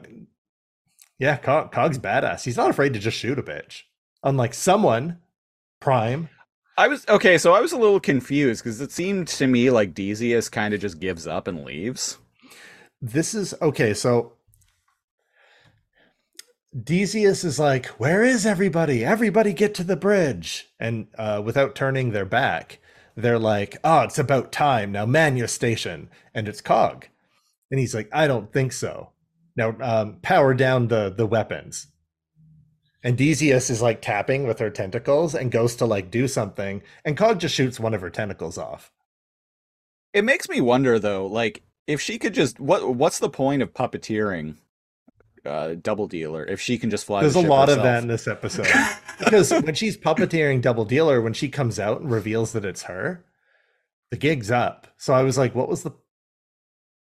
yeah, Cog, Cog's badass. He's not afraid to just shoot a bitch. Unlike someone, Prime. I was okay, so I was a little confused because it seemed to me like Decius kind of just gives up and leaves. This is okay. So Decius is like, "Where is everybody? Everybody get to the bridge!" And uh, without turning their back, they're like, "Oh, it's about time now. Man your station." And it's Cog, and he's like, "I don't think so. Now, um, power down the the weapons." And Decius is like tapping with her tentacles and goes to like do something, and Cog just shoots one of her tentacles off. It makes me wonder though, like if she could just what what's the point of puppeteering uh double dealer if she can just fly There's the a ship lot of that in this episode. <laughs> because when she's puppeteering Double Dealer, when she comes out and reveals that it's her, the gig's up. So I was like, what was the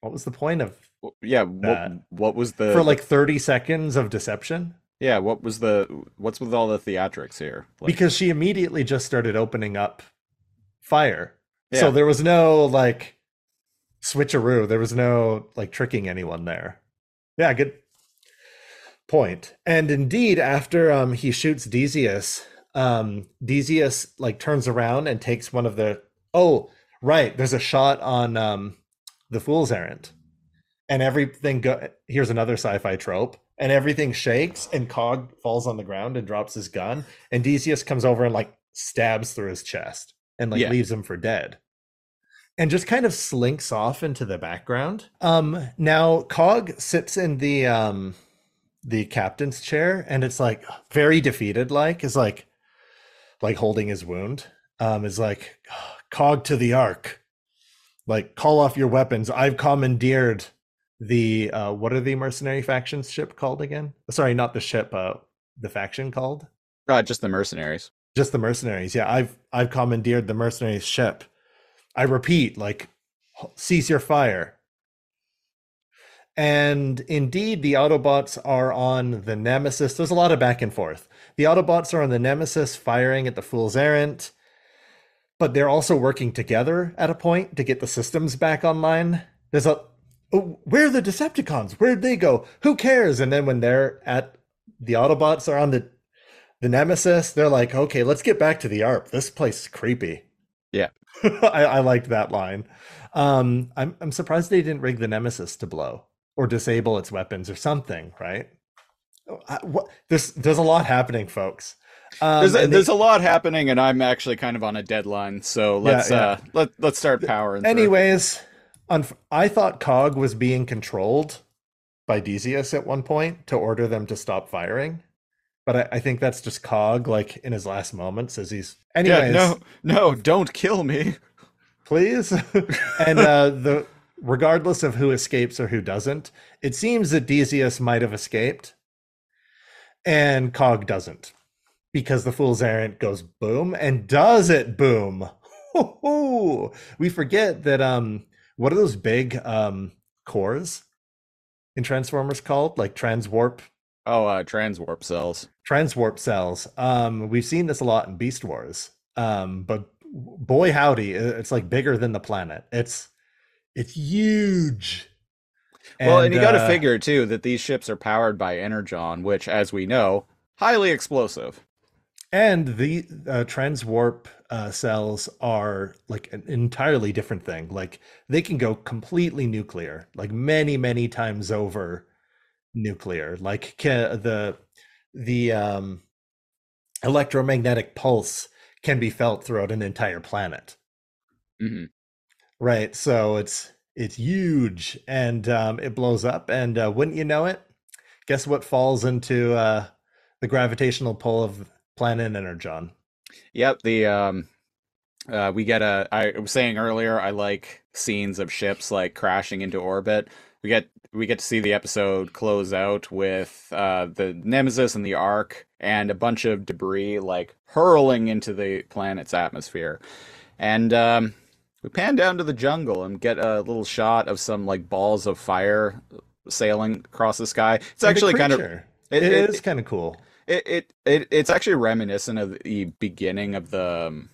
what was the point of yeah, what, what was the for like 30 seconds of deception? yeah, what was the what's with all the theatrics here? Like, because she immediately just started opening up fire. Yeah. So there was no like switcheroo. There was no like tricking anyone there. Yeah, good point. And indeed, after um he shoots Decius, um Decius like turns around and takes one of the oh right, there's a shot on um the Fool's Errand. And everything go here's another sci-fi trope. And everything shakes and Cog falls on the ground and drops his gun. And Decius comes over and like stabs through his chest and like Yeah. leaves him for dead. And just kind of slinks off into the background. Um now Cog sits in the um the captain's chair and it's like very defeated like is like like holding his wound. Um is like <sighs> Cog to the ark. Like call off your weapons. I've commandeered the uh what are the mercenary factions ship called again? Sorry, not the ship, uh the faction called? uh, just the mercenaries. Just the mercenaries. Yeah, I've I've commandeered the mercenaries ship. I repeat, like cease your fire. And indeed, the Autobots are on the Nemesis. There's a lot of back and forth. The Autobots are on the Nemesis firing at the Fool's Errand, but they're also working together at a point to get the systems back online. There's a oh, where are the Decepticons? Where'd they go? Who cares? And then when they're at the Autobots are on the the Nemesis, they're like, okay, let's get back to the Ark. This place is creepy. Yeah. <laughs> I, I liked that line. Um, I'm I'm surprised they didn't rig the Nemesis to blow or disable its weapons or something, right? I, what, there's there's a lot happening, folks. Um, There's a, they- there's a lot happening, and I'm actually kind of on a deadline. So let's yeah. uh let let's start powering. anyways, unf- I thought Cog was being controlled by Decius at one point to order them to stop firing. But I, I think that's just Cog, like in his last moments, as he's. Anyways, yeah, no, no, don't kill me. please. <laughs> and uh, the regardless of who escapes or who doesn't, it seems that Decius might have escaped, and Cog doesn't. because the fool's errand goes boom and does it boom? <laughs> We forget that um what are those big um cores in transformers called? Like transwarp? Oh, uh, transwarp cells. transwarp cells. Um we've seen this a lot in beast wars. Um but boy howdy it's like bigger than the planet. It's it's huge well, and you got to uh, figure too that these ships are powered by energon, which, as we know, highly explosive. And the uh, transwarp uh, cells are like an entirely different thing. Like they can go completely nuclear, like many, many times over nuclear. Like ca- the the um, electromagnetic pulse can be felt throughout an entire planet. hmm Right. So it's it's huge and um, it blows up. And uh, wouldn't you know it? Guess what falls into uh, the gravitational pull of planet Energon? Yep. The um, uh, we get a. I was saying earlier, I like scenes of ships like crashing into orbit. We get we get to see the episode close out with uh, the Nemesis and the Ark and a bunch of debris like hurling into the planet's atmosphere, and um, we pan down to the jungle and get a little shot of some like balls of fire sailing across the sky. It's And actually kind of it- it it- is kind of cool. it, it it it's actually reminiscent of the beginning of the um,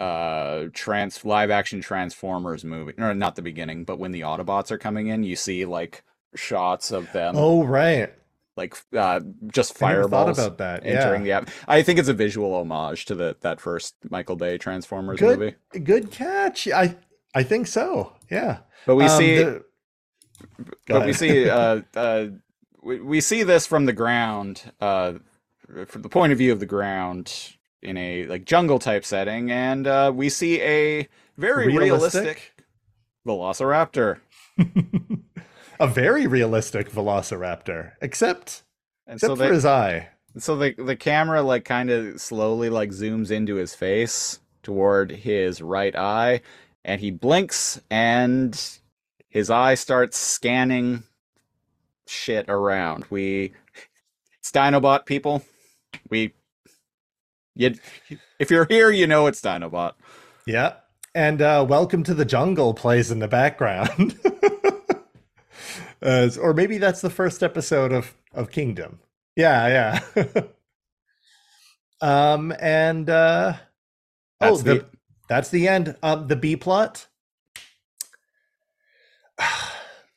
uh trans live action Transformers movie. Or not the beginning, but when the Autobots are coming in, you see like shots of them Oh right, like uh just fireballs about that. entering Yeah, the app. I think it's a visual homage to the that first Michael Bay Transformers good, movie. good catch. I I think so. Yeah, But we Um, see the- but we see <laughs> uh, uh, we, we see this from the ground uh, from the point of view of the ground in a like jungle type setting and uh, we see a very realistic, velociraptor <laughs> a very realistic Velociraptor, except and except so for his eye. so the the camera like kind of slowly like zooms into his face toward his right eye and he blinks and his eye starts scanning shit around we it's dinobot people we you if you're here you know it's dinobot Yeah, and uh, Welcome to the Jungle plays in the background. <laughs> As- or maybe that's the first episode of of Kingdom. Yeah, yeah. <laughs> um, and uh, oh, That's the, the- that's the end. Um, the B plot. <sighs>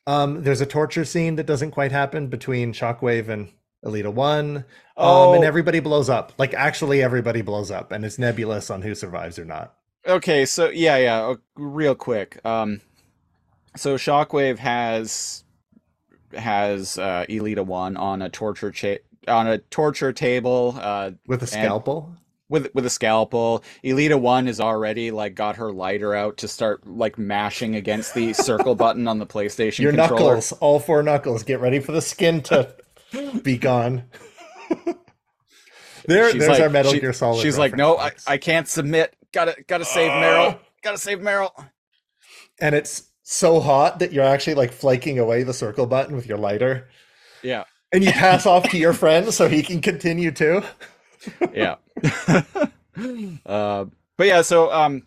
um, there's a torture scene that doesn't quite happen between Shockwave and Elita One. Um, Oh. and everybody blows up. Like actually, everybody blows up, and it's nebulous on who survives or not. Okay, so yeah, yeah, uh, real quick. Um, so Shockwave has has uh, Elita One on a torture cha- on a torture table uh, With a scalpel. with with a scalpel. Elita One is already like got her lighter out to start like mashing against the <laughs> circle button on the PlayStation Your controller. knuckles, all four knuckles, get ready for the skin to <laughs> be gone. <laughs> there, She's there's like- our Metal she- Gear Solid. She's like, no, I. I can't submit. Gotta gotta save Uh. Meryl. <gasps> Gotta save Meryl. and it's so hot that you're actually like flaking away the circle button with your lighter, Yeah, and you pass off to your <laughs> friend so he can continue too. yeah. <laughs> uh, but yeah, so um,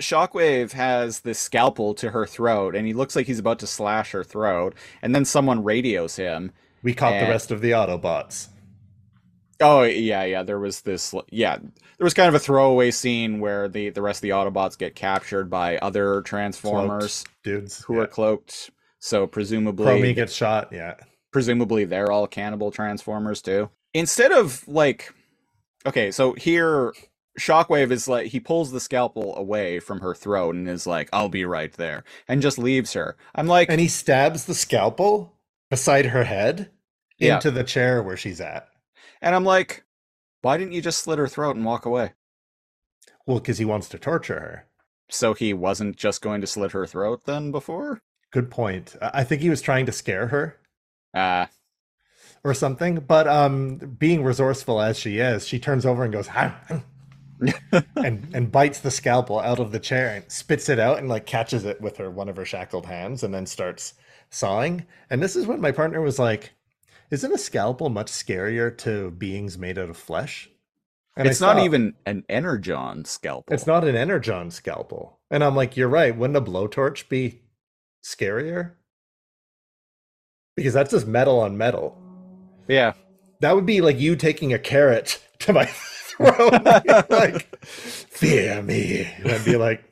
Shockwave has this scalpel to her throat, and he looks like he's about to slash her throat. And then someone radios him. We caught the rest of the Autobots. Oh yeah, yeah. There was this. Yeah, there was kind of a throwaway scene where the the rest of the Autobots get captured by other Transformers Cloaked dudes who yeah. are cloaked. So presumably, Chromia gets shot. Yeah, presumably they're all cannibal transformers too. Instead of like okay, so here Shockwave is like he pulls the scalpel away from her throat and is like, I'll be right there, and just leaves her. I'm like and he stabs the scalpel beside her head Yeah. into the chair where she's at. and I'm like, why didn't you just slit her throat and walk away? Well, because he wants to torture her. So he wasn't just going to slit her throat then before? Good point. I think he was trying to scare her Ah, or something. But um, being resourceful as she is, she turns over and goes, <laughs> and and bites the scalpel out of the chair and spits it out and like catches it with her one of her shackled hands and then starts sawing. And this is when my partner was like, isn't a scalpel much scarier to beings made out of flesh? And it's not even an energon scalpel. It's not an energon scalpel. And I'm like, you're right. Wouldn't a blowtorch be scarier? Because that's just metal on metal. Yeah. That would be like you taking a carrot to my <laughs> throat, <laughs> like, fear me. And I'd be like,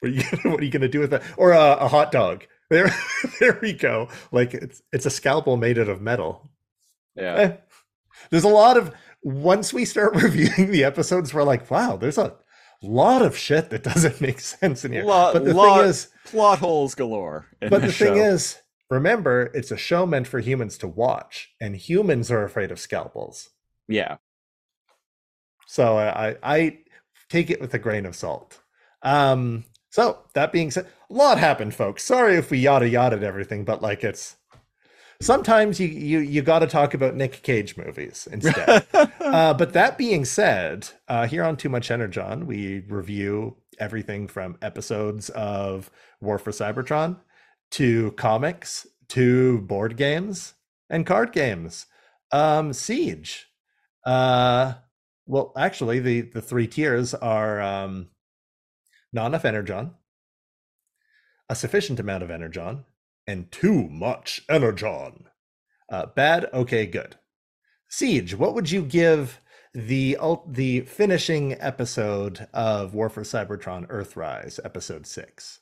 what are you gonna, what are you gonna do with that? Or a, a hot dog. There, <laughs> there we go. Like it's it's a scalpel made out of metal. Yeah. Eh. There's a lot of once we start <laughs> reviewing the episodes, we're like, wow, there's a lot of shit that doesn't <laughs> make sense in here. Lot, but the lot, thing is, plot holes galore. but the this thing is, remember, it's a show meant for humans to watch, and humans are afraid of scalpels. yeah. So I, I, I take it with a grain of salt. Um, so that being said, a lot happened, folks. Sorry if we yada yada everything, but like it's sometimes you you you got to talk about Nick Cage movies instead. <laughs> uh, but that being said, uh, here on Too Much Energon, we review everything from episodes of War for Cybertron to comics to board games and card games. Um, Siege. Uh, well, actually, the the three tiers are um, not enough energon, a sufficient amount of energon, and too much energon. Uh, bad, okay, good. Siege, what would you give the the finishing episode of War for Cybertron Earthrise, episode six?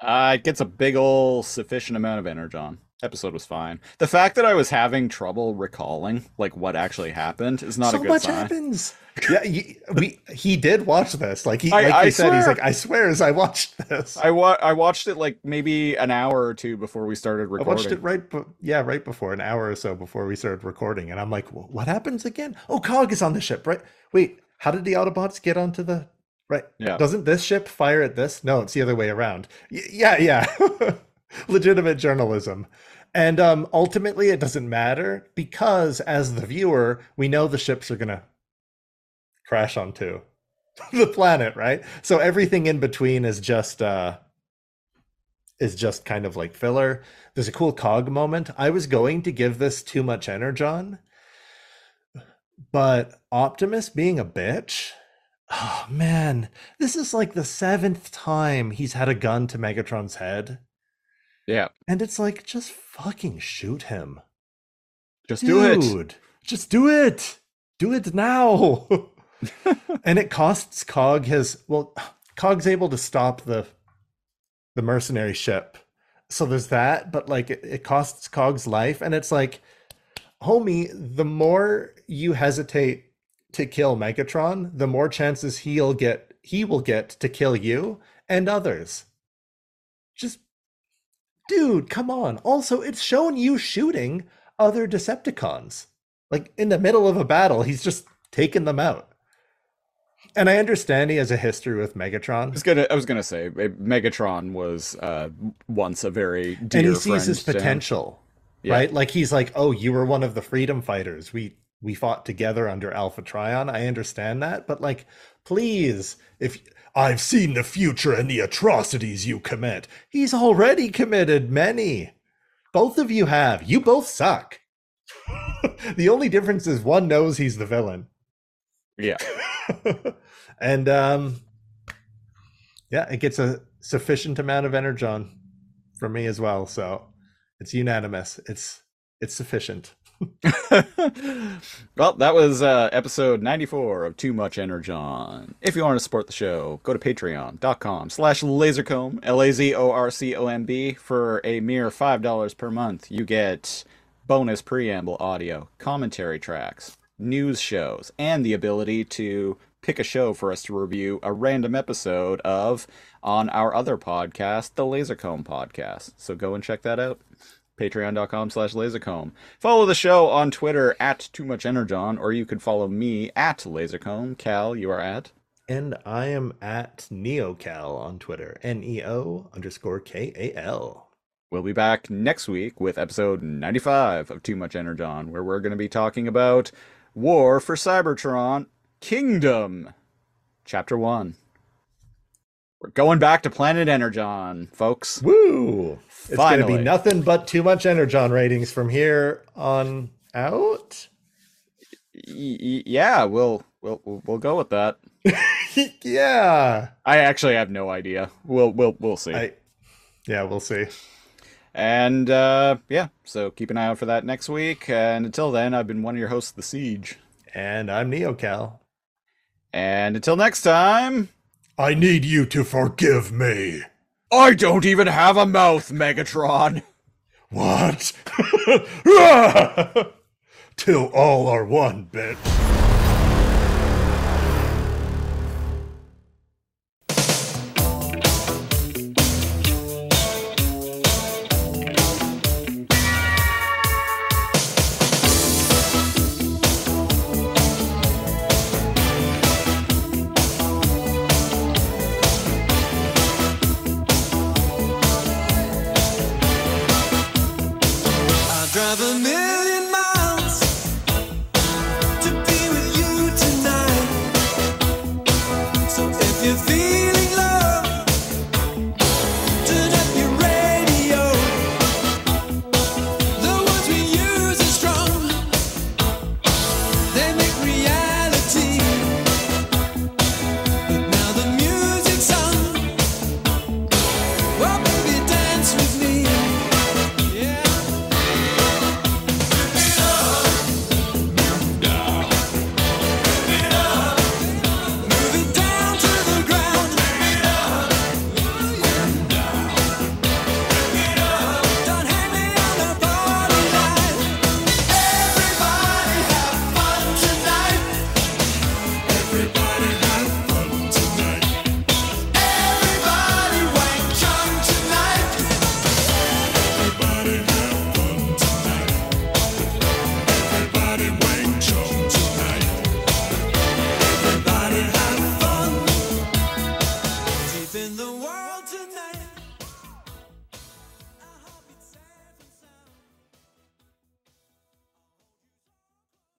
Uh, it gets a big ol' sufficient amount of energon. Episode was fine. The fact that I was having trouble recalling like what actually happened is not so a good much sign. happens. Yeah, y- we he did watch this. Like he, I- like I he said, he's like, I swear, as I watched this. I wa- I watched it like maybe an hour or two before we started recording. I watched it right, be- yeah, right before an hour or so before we started recording, and I'm like, "Wh- "What happens again? Oh, Cog is on the ship, right? Wait, how did the Autobots get onto the right? Yeah. Doesn't this ship fire at this? No, it's the other way around. Y- yeah, yeah, <laughs> <laughs> legitimate journalism, and um, ultimately, it doesn't matter because as the viewer, we know the ships are gonna crash onto <laughs> the planet, right? So everything in between is just uh is just kind of like filler. There's a cool cog moment. I was going to give this too much energon, but Optimus being a bitch. Oh man, this is like the seventh time he's had a gun to Megatron's head. Yeah, And it's like, just fucking shoot him. just do it. Dude, Just do it. Do it now. <laughs> and it costs Cog his well, Cog's able to stop the the mercenary ship. So there's that, but like it, it costs Cog's life, and it's like, homie, the more you hesitate to kill Megatron, the more chances he'll get he will get to kill you and others. Just dude, come on. Also, it's shown you shooting other Decepticons. Like in the middle of a battle, he's just taking them out. And I understand he has a history with I Megatron. was gonna, I was gonna say, eh, Megatron was uh, once a very dear and he sees his friend to him. potential. Yeah. Right? Like he's like, "Oh, you were one of the freedom fighters. We we fought together under Alpha Trion. I understand that, but like please, if I've seen the future and the atrocities you commit. He's already committed many. Both of you have. You both suck. <laughs> the only difference is one knows he's the villain. Yeah, <laughs> and um yeah, it gets a sufficient amount of energon from me as well. So it's unanimous. It's it's sufficient. <laughs> well, that was uh, episode 94 of Too Much Energon. If you want to support the show, go to patreon.com slash lazorcomb, L-A-Z-O-R-C-O-M-B. For a mere $5 per month, you get bonus preamble audio, commentary tracks, news shows, and the ability to pick a show for us to review a random episode of on our other podcast, the Lazorcomb Podcast. So go and check that out patreon.com slash lazorcomb follow the show on twitter at too much energon or you could follow me at lazorcomb cal you are at And I am at NeoKal on Twitter. N E O underscore K A L. we'll be back next week with episode 95 of too much energon where we're going to be talking about war for cybertron kingdom chapter 1 We're going back to Planet Energon, folks. Woo! It's going to be nothing but too much Energon ratings from here on out. Y- yeah, we'll we'll we'll we'll go with that. <laughs> yeah. I actually have no idea. We'll we'll we'll see. I, yeah, we'll see. And uh, yeah, so keep an eye out for that next week. And until then, I've been one of your hosts, The Siege. And I'm NeoKal. And until next time, I need you to forgive me. I don't even have a mouth, Megatron. What? <laughs> Till all are one, bitch.